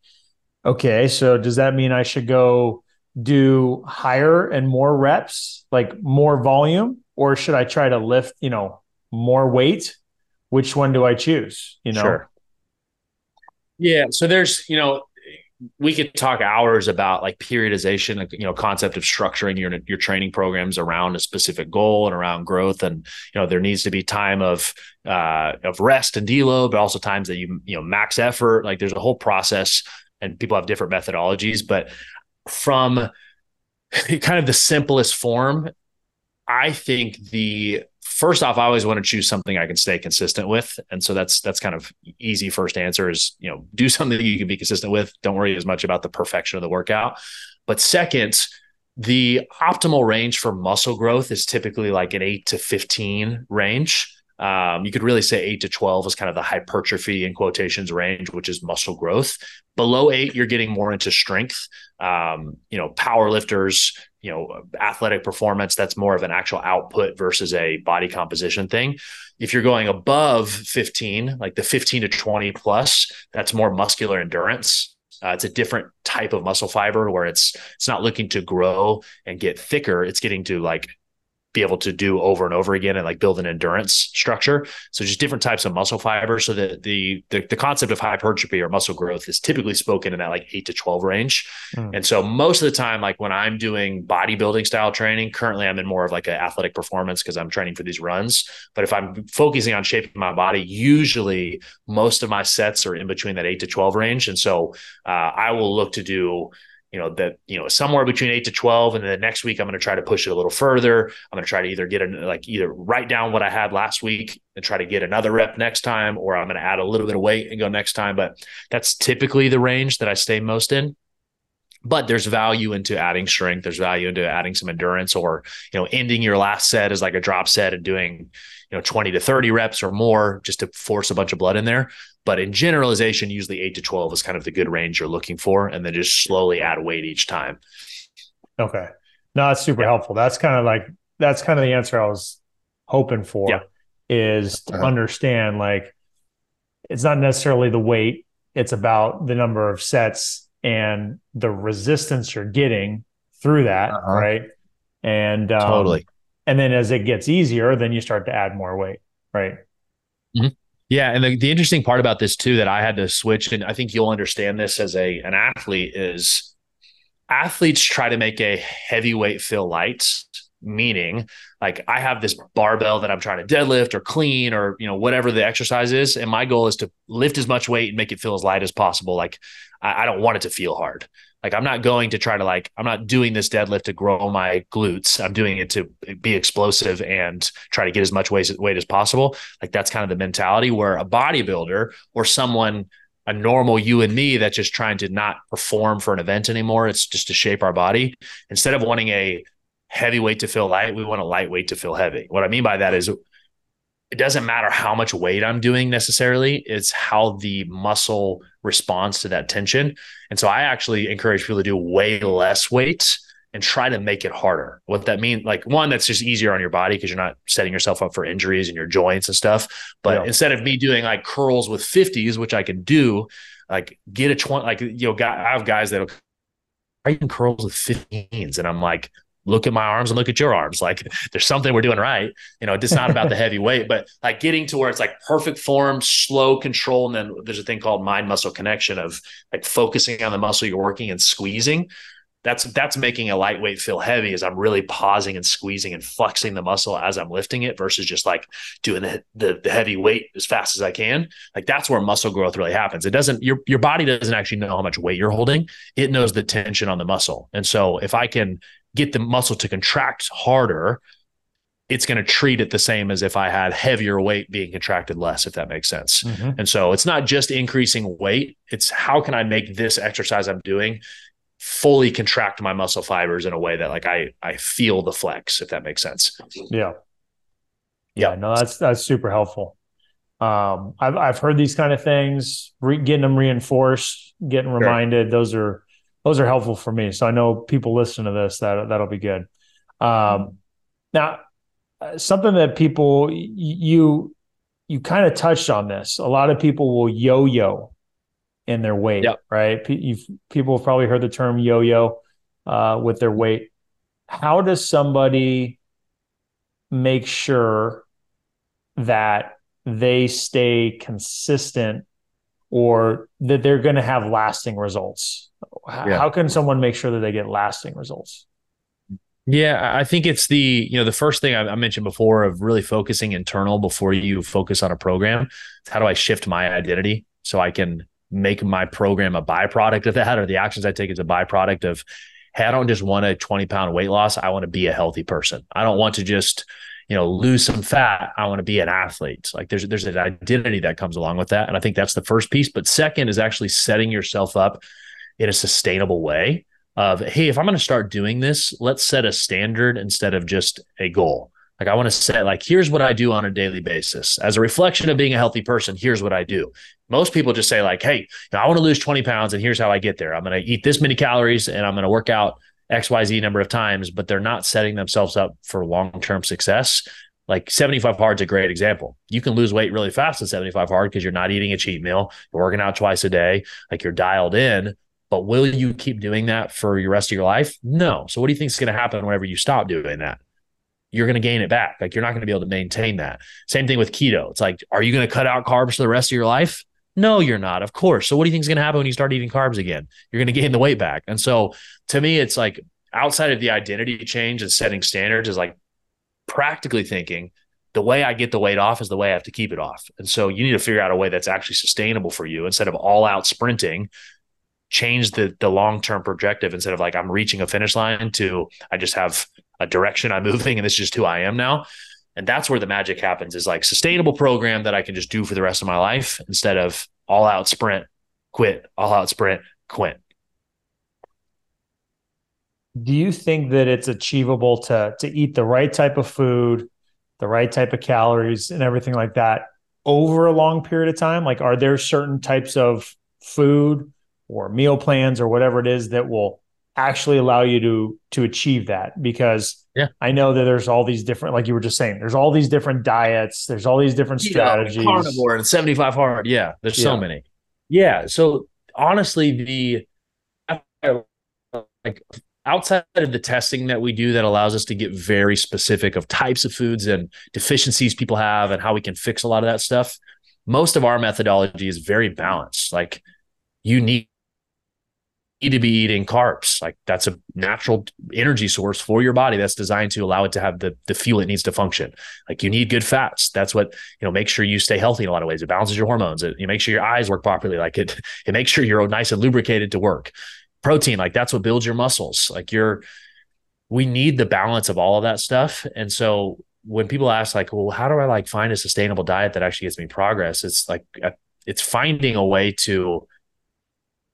okay, so does that mean I should go do higher and more reps, like more volume, or should I try to lift, you know, more weight? Which one do I choose? You know. Sure. Yeah. So there's, you know, we could talk hours about like periodization, you know, concept of structuring your your training programs around a specific goal and around growth, and you know, there needs to be time of uh, of rest and deload, but also times that you you know max effort. Like there's a whole process, and people have different methodologies. But from kind of the simplest form, I think the first off, I always want to choose something I can stay consistent with. And so that's that's kind of easy first answer is, you know, do something that you can be consistent with. Don't worry as much about the perfection of the workout. But second, the optimal range for muscle growth is typically like an 8 to 15 range. Um, you could really say 8 to 12 is kind of the hypertrophy in quotations range, which is muscle growth. Below 8, you're getting more into strength. Um, you know, power lifters, you know athletic performance that's more of an actual output versus a body composition thing if you're going above 15 like the 15 to 20 plus that's more muscular endurance uh, it's a different type of muscle fiber where it's it's not looking to grow and get thicker it's getting to like be able to do over and over again and like build an endurance structure. So just different types of muscle fibers. So that the, the the concept of hypertrophy or muscle growth is typically spoken in that like eight to twelve range. Mm. And so most of the time, like when I'm doing bodybuilding style training, currently I'm in more of like an athletic performance because I'm training for these runs. But if I'm focusing on shaping my body, usually most of my sets are in between that eight to twelve range. And so uh, I will look to do you know that you know somewhere between 8 to 12 and then the next week i'm going to try to push it a little further. I'm going to try to either get a like either write down what i had last week and try to get another rep next time or i'm going to add a little bit of weight and go next time. But that's typically the range that i stay most in. But there's value into adding strength. There's value into adding some endurance or you know ending your last set as like a drop set and doing you know 20 to 30 reps or more just to force a bunch of blood in there but in generalization usually 8 to 12 is kind of the good range you're looking for and then just slowly add weight each time okay no that's super yeah. helpful that's kind of like that's kind of the answer i was hoping for yeah. is to uh-huh. understand like it's not necessarily the weight it's about the number of sets and the resistance you're getting through that uh-huh. right and um, totally and then as it gets easier, then you start to add more weight, right? Mm-hmm. Yeah, and the, the interesting part about this too that I had to switch, and I think you'll understand this as a an athlete is athletes try to make a heavyweight feel light, meaning like I have this barbell that I'm trying to deadlift or clean or you know whatever the exercise is, and my goal is to lift as much weight and make it feel as light as possible. Like I, I don't want it to feel hard. Like I'm not going to try to like I'm not doing this deadlift to grow my glutes. I'm doing it to be explosive and try to get as much weight, weight as possible. Like that's kind of the mentality where a bodybuilder or someone a normal you and me that's just trying to not perform for an event anymore. It's just to shape our body. Instead of wanting a heavyweight to feel light, we want a lightweight to feel heavy. What I mean by that is it doesn't matter how much weight I'm doing necessarily, it's how the muscle responds to that tension. And so I actually encourage people to do way less weight and try to make it harder. What that means, like one, that's just easier on your body because you're not setting yourself up for injuries in your joints and stuff. But yeah. instead of me doing like curls with 50s, which I can do, like get a 20, like, you know, I have guys that are even curls with 15s. And I'm like, look at my arms and look at your arms. Like there's something we're doing right. You know, it's not about the heavy weight, but like getting to where it's like perfect form, slow control. And then there's a thing called mind muscle connection of like focusing on the muscle you're working and squeezing. That's that's making a lightweight feel heavy as I'm really pausing and squeezing and flexing the muscle as I'm lifting it versus just like doing the, the, the heavy weight as fast as I can. Like that's where muscle growth really happens. It doesn't your your body doesn't actually know how much weight you're holding. It knows the tension on the muscle. And so if I can get the muscle to contract harder, it's going to treat it the same as if I had heavier weight being contracted less, if that makes sense. Mm-hmm. And so it's not just increasing weight, it's how can I make this exercise I'm doing fully contract my muscle fibers in a way that like I I feel the flex, if that makes sense. Yeah. Yeah, no, that's that's super helpful. Um, I've I've heard these kind of things, re- getting them reinforced, getting reminded. Sure. Those are those are helpful for me. So I know people listen to this that that'll be good. Um, now, uh, something that people you you kind of touched on this. A lot of people will yo-yo in their weight, yep. right? You've, people have probably heard the term yo-yo uh, with their weight. How does somebody make sure that they stay consistent or that they're going to have lasting results? Yeah. How can someone make sure that they get lasting results? Yeah, I think it's the you know the first thing I, mentioned before of really focusing internal before you focus on a program. How do I shift my identity so I can make my program a byproduct of that, or the actions I take as a byproduct of, hey, I don't just want a twenty pound weight loss. I want to be a healthy person. I don't want to just you know lose some fat. I want to be an athlete. Like there's there's an identity that comes along with that, and I think that's the first piece. But second is actually setting yourself up in a sustainable way of hey if i'm going to start doing this let's set a standard instead of just a goal like i want to set like here's what i do on a daily basis as a reflection of being a healthy person here's what i do most people just say like hey i want to lose 20 pounds and here's how i get there i'm going to eat this many calories and i'm going to work out xyz number of times but they're not setting themselves up for long-term success like 75 hard is a great example. You can lose weight really fast at 75 hard because you're not eating a cheat meal, you're working out twice a day, like you're dialed in. But will you keep doing that for the rest of your life? No. So what do you think is going to happen whenever you stop doing that? You're going to gain it back. Like you're not going to be able to maintain that. Same thing with keto. It's like, are you going to cut out carbs for the rest of your life? No, you're not, of course. So what do you think is going to happen when you start eating carbs again? You're going to gain the weight back. And so to me, it's like outside of the identity change and setting standards is like practically thinking the way I get the weight off is the way I have to keep it off. And so you need to figure out a way that's actually sustainable for you instead of all out sprinting change the the long term projective instead of like I'm reaching a finish line to I just have a direction I'm moving and this is just who I am now. And that's where the magic happens is like sustainable program that I can just do for the rest of my life instead of all out sprint, quit, all out sprint, quit. Do you think that it's achievable to to eat the right type of food, the right type of calories and everything like that over a long period of time? Like are there certain types of food or meal plans or whatever it is that will actually allow you to to achieve that because yeah. I know that there's all these different like you were just saying there's all these different diets there's all these different strategies carnivore and 75 hard yeah there's yeah. so many yeah so honestly the like outside of the testing that we do that allows us to get very specific of types of foods and deficiencies people have and how we can fix a lot of that stuff most of our methodology is very balanced like you need need to be eating carbs. Like that's a natural energy source for your body that's designed to allow it to have the, the fuel it needs to function. Like you need good fats. That's what, you know, make sure you stay healthy in a lot of ways. It balances your hormones. It, you make sure your eyes work properly. Like it, it makes sure you're nice and lubricated to work. Protein, like that's what builds your muscles. Like you're, we need the balance of all of that stuff. And so when people ask like, well, how do I like find a sustainable diet that actually gets me progress? It's like, it's finding a way to,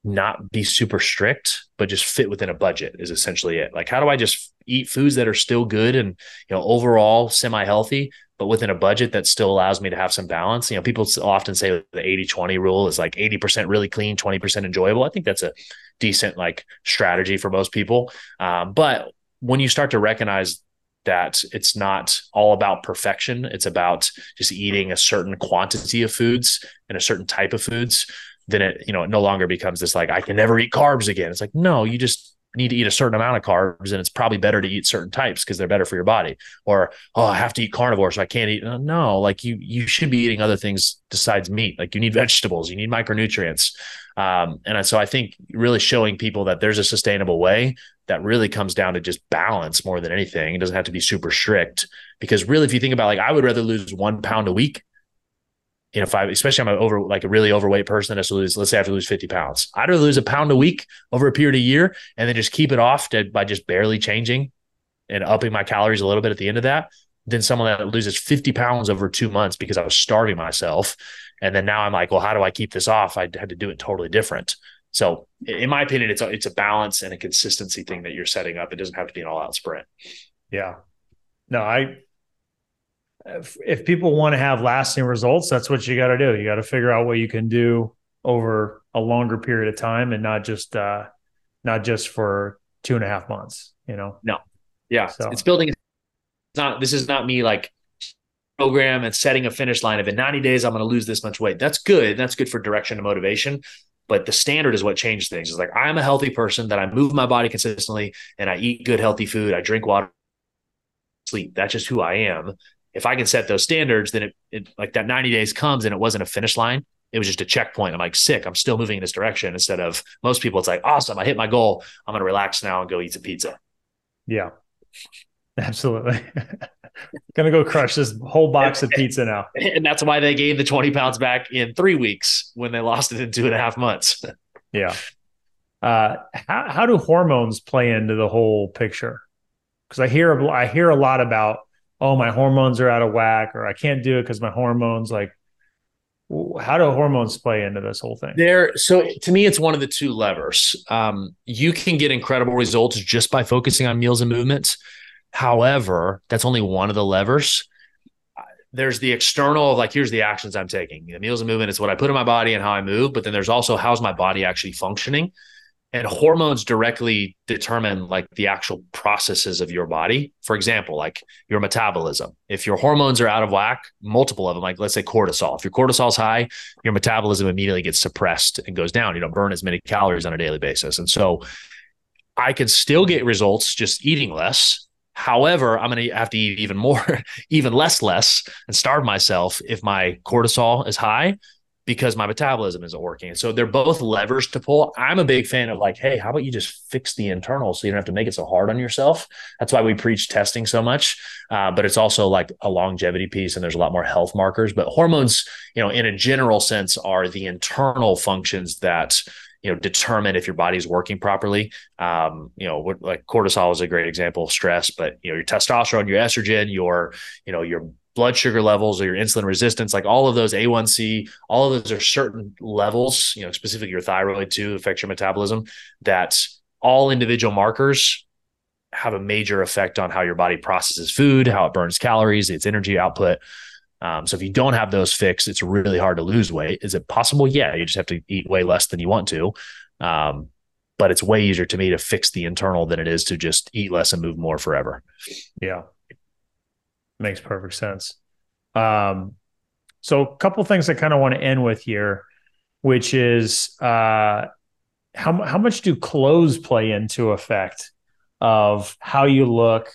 not be super strict, but just fit within a budget is essentially it. Like, how do I just eat foods that are still good and, you know, overall semi healthy, but within a budget that still allows me to have some balance? You know, people often say the 80 20 rule is like 80% really clean, 20% enjoyable. I think that's a decent like strategy for most people. Um, but when you start to recognize that it's not all about perfection, it's about just eating a certain quantity of foods and a certain type of foods then it you know it no longer becomes this like I can never eat carbs again. It's like no, you just need to eat a certain amount of carbs, and it's probably better to eat certain types because they're better for your body. Or oh, I have to eat carnivore, so I can't eat. No, like you you should be eating other things besides meat. Like you need vegetables, you need micronutrients. Um, and so I think really showing people that there's a sustainable way that really comes down to just balance more than anything. It doesn't have to be super strict because really, if you think about like, I would rather lose one pound a week you know, if I, especially I'm a over like a really overweight person that has lose, let's say I have to lose 50 pounds. I'd rather lose a pound a week over a period of a year and then just keep it off to, by just barely changing and upping my calories a little bit at the end of that than someone that loses 50 pounds over two months because I was starving myself. And then now I'm like, well, how do I keep this off? I had to do it totally different. So in my opinion, it's a, it's a balance and a consistency thing that you're setting up. It doesn't have to be an all out sprint. Yeah. No, I if, if people want to have lasting results, that's what you got to do. You got to figure out what you can do over a longer period of time and not just uh, not just for two and a half months. You know. No. Yeah. So- It's building. It's not. This is not me like program and setting a finish line of in 90 days I'm going to lose this much weight. That's good. That's good for direction and motivation. But the standard is what changes things. It's like I'm a healthy person that I move my body consistently and I eat good healthy food. I drink water, sleep. That's just who I am. If I can set those standards, then it, it like that 90 days comes and it wasn't a finish line. It was just a checkpoint. I'm like sick. I'm still moving in this direction instead of most people. It's like awesome. I hit my goal. I'm going to relax now and go eat some pizza. Yeah. Absolutely. Gonna go crush this whole box of pizza now. And that's why they gained the 20 pounds back in three weeks when they lost it in two and a half months. Yeah. Uh, how how do hormones play into the whole picture? Because I hear I hear a lot about oh my hormones are out of whack or I can't do it because my hormones like. How do hormones play into this whole thing? There, so to me, it's one of the two levers. Um, you can get incredible results just by focusing on meals and movements. However, that's only one of the levers. There's the external, like here's the actions I'm taking. The meals and movement is what I put in my body and how I move, but then there's also how's my body actually functioning. And hormones directly determine like the actual processes of your body. For example, like your metabolism. If your hormones are out of whack, multiple of them, like let's say cortisol. If your cortisol is high, your metabolism immediately gets suppressed and goes down. You don't burn as many calories on a daily basis. And so I can still get results just eating less. However, I'm going to have to eat even more, even less, less, and starve myself if my cortisol is high because my metabolism isn't working. So they're both levers to pull. I'm a big fan of like, hey, how about you just fix the internal so you don't have to make it so hard on yourself? That's why we preach testing so much. Uh, but it's also like a longevity piece and there's a lot more health markers. But hormones, you know, in a general sense, are the internal functions that you know determine if your body's working properly um you know what, like cortisol is a great example of stress but you know your testosterone your estrogen your you know your blood sugar levels or your insulin resistance like all of those a1c all of those are certain levels you know specifically your thyroid too affects your metabolism that all individual markers have a major effect on how your body processes food how it burns calories its energy output um, so if you don't have those fixed, it's really hard to lose weight. Is it possible? Yeah, you just have to eat way less than you want to. Um, but it's way easier to me to fix the internal than it is to just eat less and move more forever. Yeah. Makes perfect sense. Um, so a couple things I kind of want to end with here, which is uh, how how much do clothes play into effect of how you look,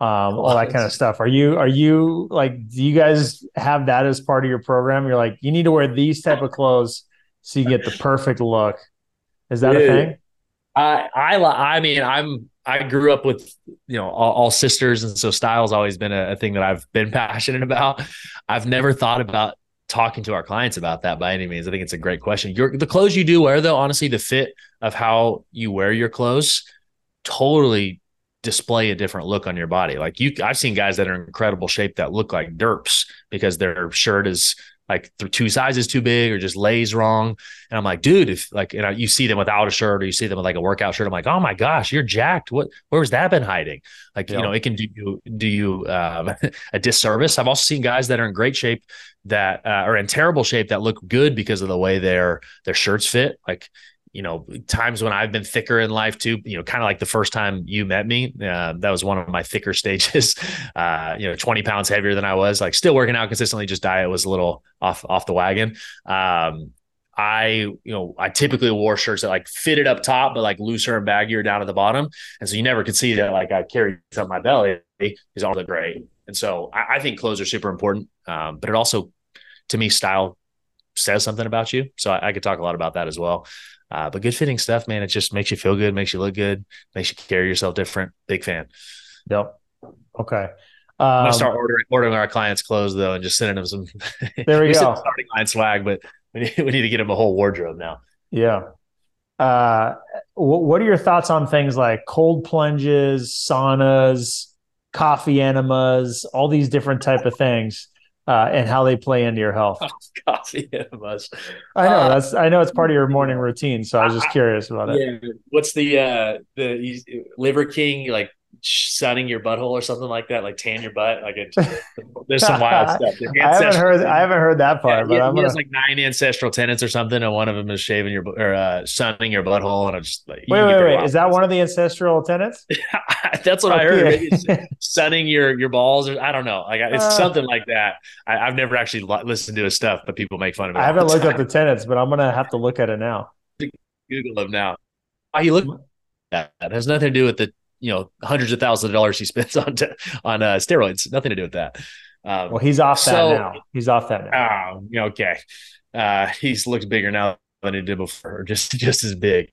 um, all that kind of stuff. Are you are you like do you guys have that as part of your program? You're like you need to wear these type of clothes so you get the perfect look. Is that a thing? I I I mean I'm I grew up with you know all, all sisters and so style's always been a, a thing that I've been passionate about. I've never thought about talking to our clients about that by any means. I think it's a great question. Your the clothes you do wear though, honestly, the fit of how you wear your clothes totally display a different look on your body. Like you I've seen guys that are in incredible shape that look like derps because their shirt is like th- two sizes too big or just lays wrong. And I'm like, dude, if like, you know, you see them without a shirt or you see them with like a workout shirt, I'm like, oh my gosh, you're jacked. What, where's that been hiding? Like, Yeah. you know, it can do you, do you um, a disservice. I've also seen guys that are in great shape that uh, are in terrible shape that look good because of the way their, their shirts fit. Like, you know, times when I've been thicker in life too, you know, kind of like the first time you met me, uh, that was one of my thicker stages, uh, you know, 20 pounds heavier than I was like still working out consistently. Just diet was a little off, off the wagon. Um, I, you know, I typically wore shirts that like fitted up top, but like looser and baggier down at the bottom. And so you never could see that like I carried on my belly is all the great. And so I, I think clothes are super important. Um, but it also, to me, style says something about you. So I, I could talk a lot about that as well. Uh, but good fitting stuff, man, it just makes you feel good, makes you look good, makes you carry yourself different. Big fan. Yep. Okay. I'm Um, gonna start ordering ordering our clients clothes though, and just sending them some. There we go. Starting line swag, but we need, we need to get them a whole wardrobe now. Yeah. Uh, wh- what are your thoughts on things like cold plunges, saunas, coffee enemas, all these different type of things, uh, and how they play into your health? Coffee enemas. I know Uh, that's I know it's part of your morning routine, so I was just curious about it. Yeah. What's the uh the Liver King like sunning your butthole or something like that, like tan your butt. Like it, there's some wild stuff. I haven't heard. I haven't heard that part. Yeah, but he, I'm he gonna, like nine ancestral tenants or something, and one of them is shaving your or uh, sunning your butthole, and I'm just like, wait, wait, wait. Is that one of the ancestral tenants? That's what I heard. Maybe it's sunning your your balls, or I don't know. Like it's Uh. something like that. I, I've never actually li- listened to his stuff, but people make fun of it. I haven't looked up the tenants, but I'm gonna have to look at it now. Google him now. Why he look that that has nothing to do with the you know hundreds of thousands of dollars he spends on t- on uh, steroids. Nothing to do with that. Um, Well, he's off that now. He's off that now. Oh, okay. Uh, he's looks bigger now than he did before, just just as big.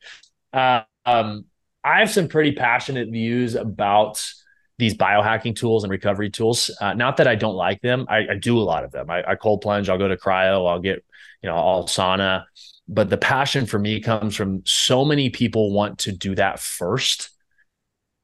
Uh, um, I have some pretty passionate views about these biohacking tools and recovery tools. Uh, not that I don't like them, I, I do a lot of them. I, I cold plunge, I'll go to cryo, I'll get you know all sauna. But the passion for me comes from so many people want to do that first.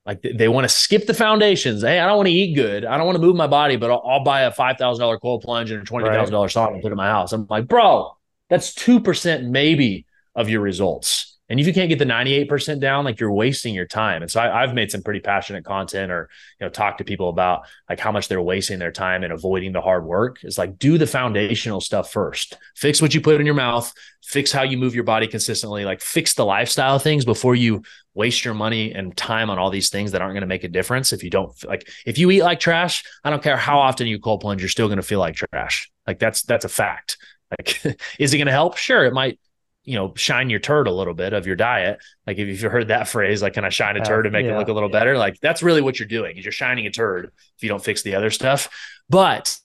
Like they, they want to skip the foundations. Hey, I don't want to eat good. I don't want to move my body, but I'll, I'll buy a five thousand dollar cold plunge and a twenty thousand dollar sauna and put it in my house. I'm like, bro, that's two percent maybe of your results. And if you can't get the 98% down, like you're wasting your time. And so I, I've made some pretty passionate content or, you know, talk to people about like how much they're wasting their time and avoiding the hard work. It's like do the foundational stuff first. Fix what you put in your mouth, fix how you move your body consistently, like fix the lifestyle things before you waste your money and time on all these things that aren't going to make a difference. If you don't like, if you eat like trash, I don't care how often you cold plunge, you're still going to feel like trash. Like that's, that's a fact. Like, is it going to help? Sure. It might, you know, shine your turd a little bit of your diet. Like if you've heard that phrase, like, can I shine a Yeah, turd to make yeah. it look a little better? Like that's really what you're doing is you're shining a turd if you don't fix the other stuff. But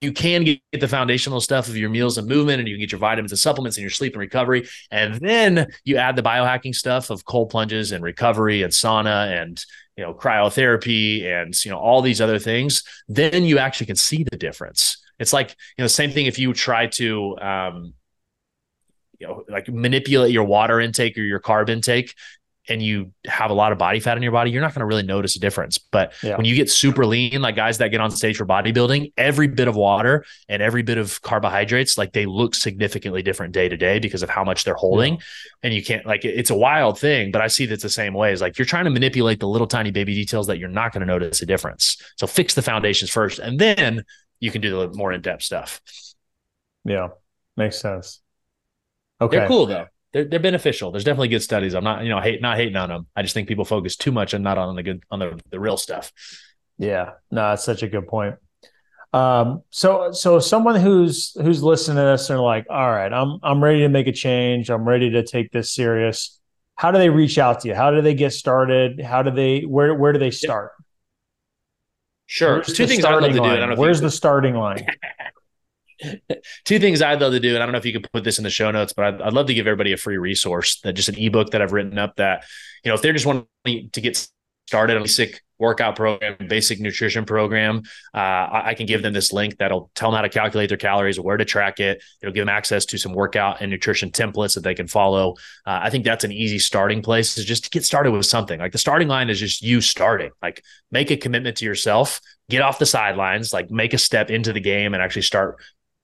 you can get the foundational stuff of your meals and movement, and you can get your vitamins and supplements and your sleep and recovery. And then you add the biohacking stuff of cold plunges and recovery and sauna and you know cryotherapy and you know all these other things. Then you actually can see the difference. It's like you know same thing if you try to um, you know like manipulate your water intake or your carb intake and you have a lot of body fat in your body, you're not going to really notice a difference. But Yeah. when you get super lean, like guys that get on stage for bodybuilding, every bit of water and every bit of carbohydrates, like they look significantly different day to day because of how much they're holding. And you can't like it's a wild thing, but I see that's the same way. Is like you're trying to manipulate the little tiny baby details that you're not going to notice a difference. So fix the foundations first, and then you can do the more in depth stuff. Yeah, makes sense. Okay. They're cool though. They're, they're beneficial. There's definitely good studies. I'm not, you know, hate not hating on them. I just think people focus too much and not on the good on the, the real stuff. Yeah, no, that's such a good point. Um, so so someone who's who's listening to this and like, all right, I'm I'm ready to make a change. I'm ready to take this serious. How do they reach out to you? How do they get started? How do they where where do they start? Sure. Where's Two things I'd love to do. I Where's you- the starting line? two things I'd love to do, and I don't know if you could put this in the show notes, but I'd, I'd love to give everybody a free resource that just an ebook that I've written up that, you know, if they're just wanting to get started on a basic workout program, basic nutrition program, uh, I, I can give them this link that'll tell them how to calculate their calories, where to track it. It'll give them access to some workout and nutrition templates that they can follow. Uh, I think that's an easy starting place is just to get started with something. Like the starting line is just you starting. Like make a commitment to yourself, get off the sidelines, like make a step into the game and actually start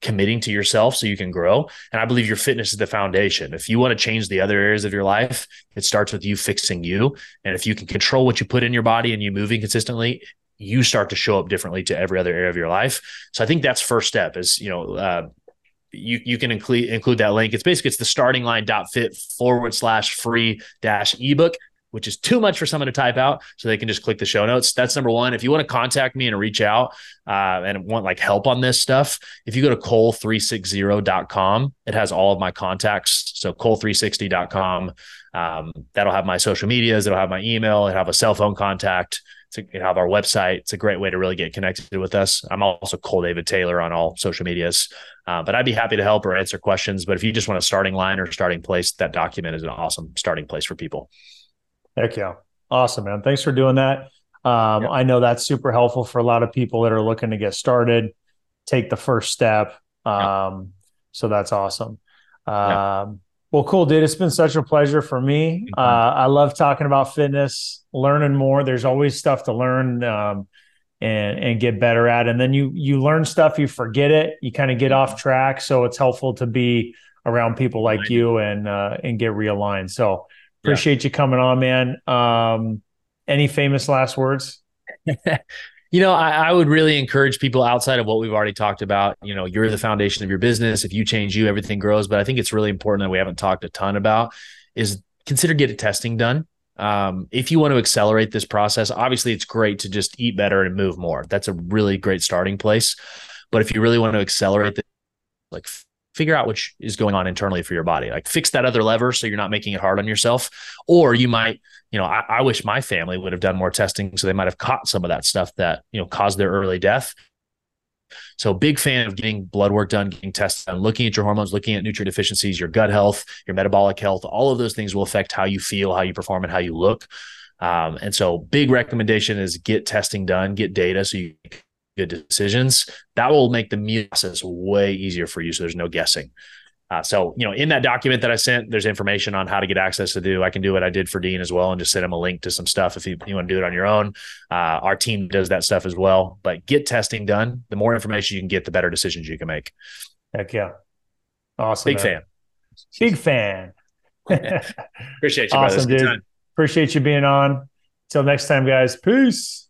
committing to yourself so you can grow. And I believe your fitness is the foundation. If you want to change the other areas of your life, it starts with you fixing you. And if you can control what you put in your body and you moving consistently, you start to show up differently to every other area of your life. So I think that's first step is, you know, uh, you, you can include include that link. It's basically it's the starting line dot fit forward slash free dash ebook which is too much for someone to type out. So they can just click the show notes. That's number one. If you want to contact me and reach out uh, and want like help on this stuff, if you go to cole360.com, it has all of my contacts. So cole360.com, um, that'll have my social medias, it'll have my email, it'll have a cell phone contact. It'll have our website. It's a great way to really get connected with us. I'm also Cole David Taylor on all social medias, uh, but I'd be happy to help or answer questions. But if you just want a starting line or starting place, that document is an awesome starting place for people. Heck yeah. Awesome, man. Thanks for doing that. Um, Yeah. I know that's super helpful for a lot of people that are looking to get started, take the first step. Um, So that's awesome. Um, Well, cool, dude. It's been such a pleasure for me. Uh, I love talking about fitness, learning more. There's always stuff to learn um, and and get better at. And then you you learn stuff, you forget it, you kind of get off track. So it's helpful to be around people like you and uh, and get realigned. So Yeah. appreciate you coming on, man. Um, Any famous last words? you know, I, I, would really encourage people outside of what we've already talked about. You know, you're the foundation of your business. If you change you, everything grows. But I think it's really important that we haven't talked a ton about is consider getting testing done. Um, if you want to accelerate this process, obviously it's great to just eat better and move more. That's a really great starting place. But if you really want to accelerate this, like figure out what is going on internally for your body. Like fix that other lever so you're not making it hard on yourself. Or you might, you know, I, I, wish my family would have done more testing so they might have caught some of that stuff that, you know, caused their early death. So big fan of getting blood work done, getting tests done, looking at your hormones, looking at nutrient deficiencies, your gut health, your metabolic health. All of those things will affect how you feel, how you perform, and how you look. Um, and so big recommendation is get testing done, get data so you good decisions, that will make the process way easier for you. So there's no guessing. Uh, so, you know, in that document that I sent, there's information on how to get access to do. I can do what I did for Dean as well and just send him a link to some stuff if you, you want to do it on your own. Uh, our team does that stuff as well. But get testing done. The more information you can get, the better decisions you can make. Heck yeah. Awesome. Big man. fan. Big fan. Appreciate you, awesome, dude. Appreciate you being on. Till next time, guys. Peace.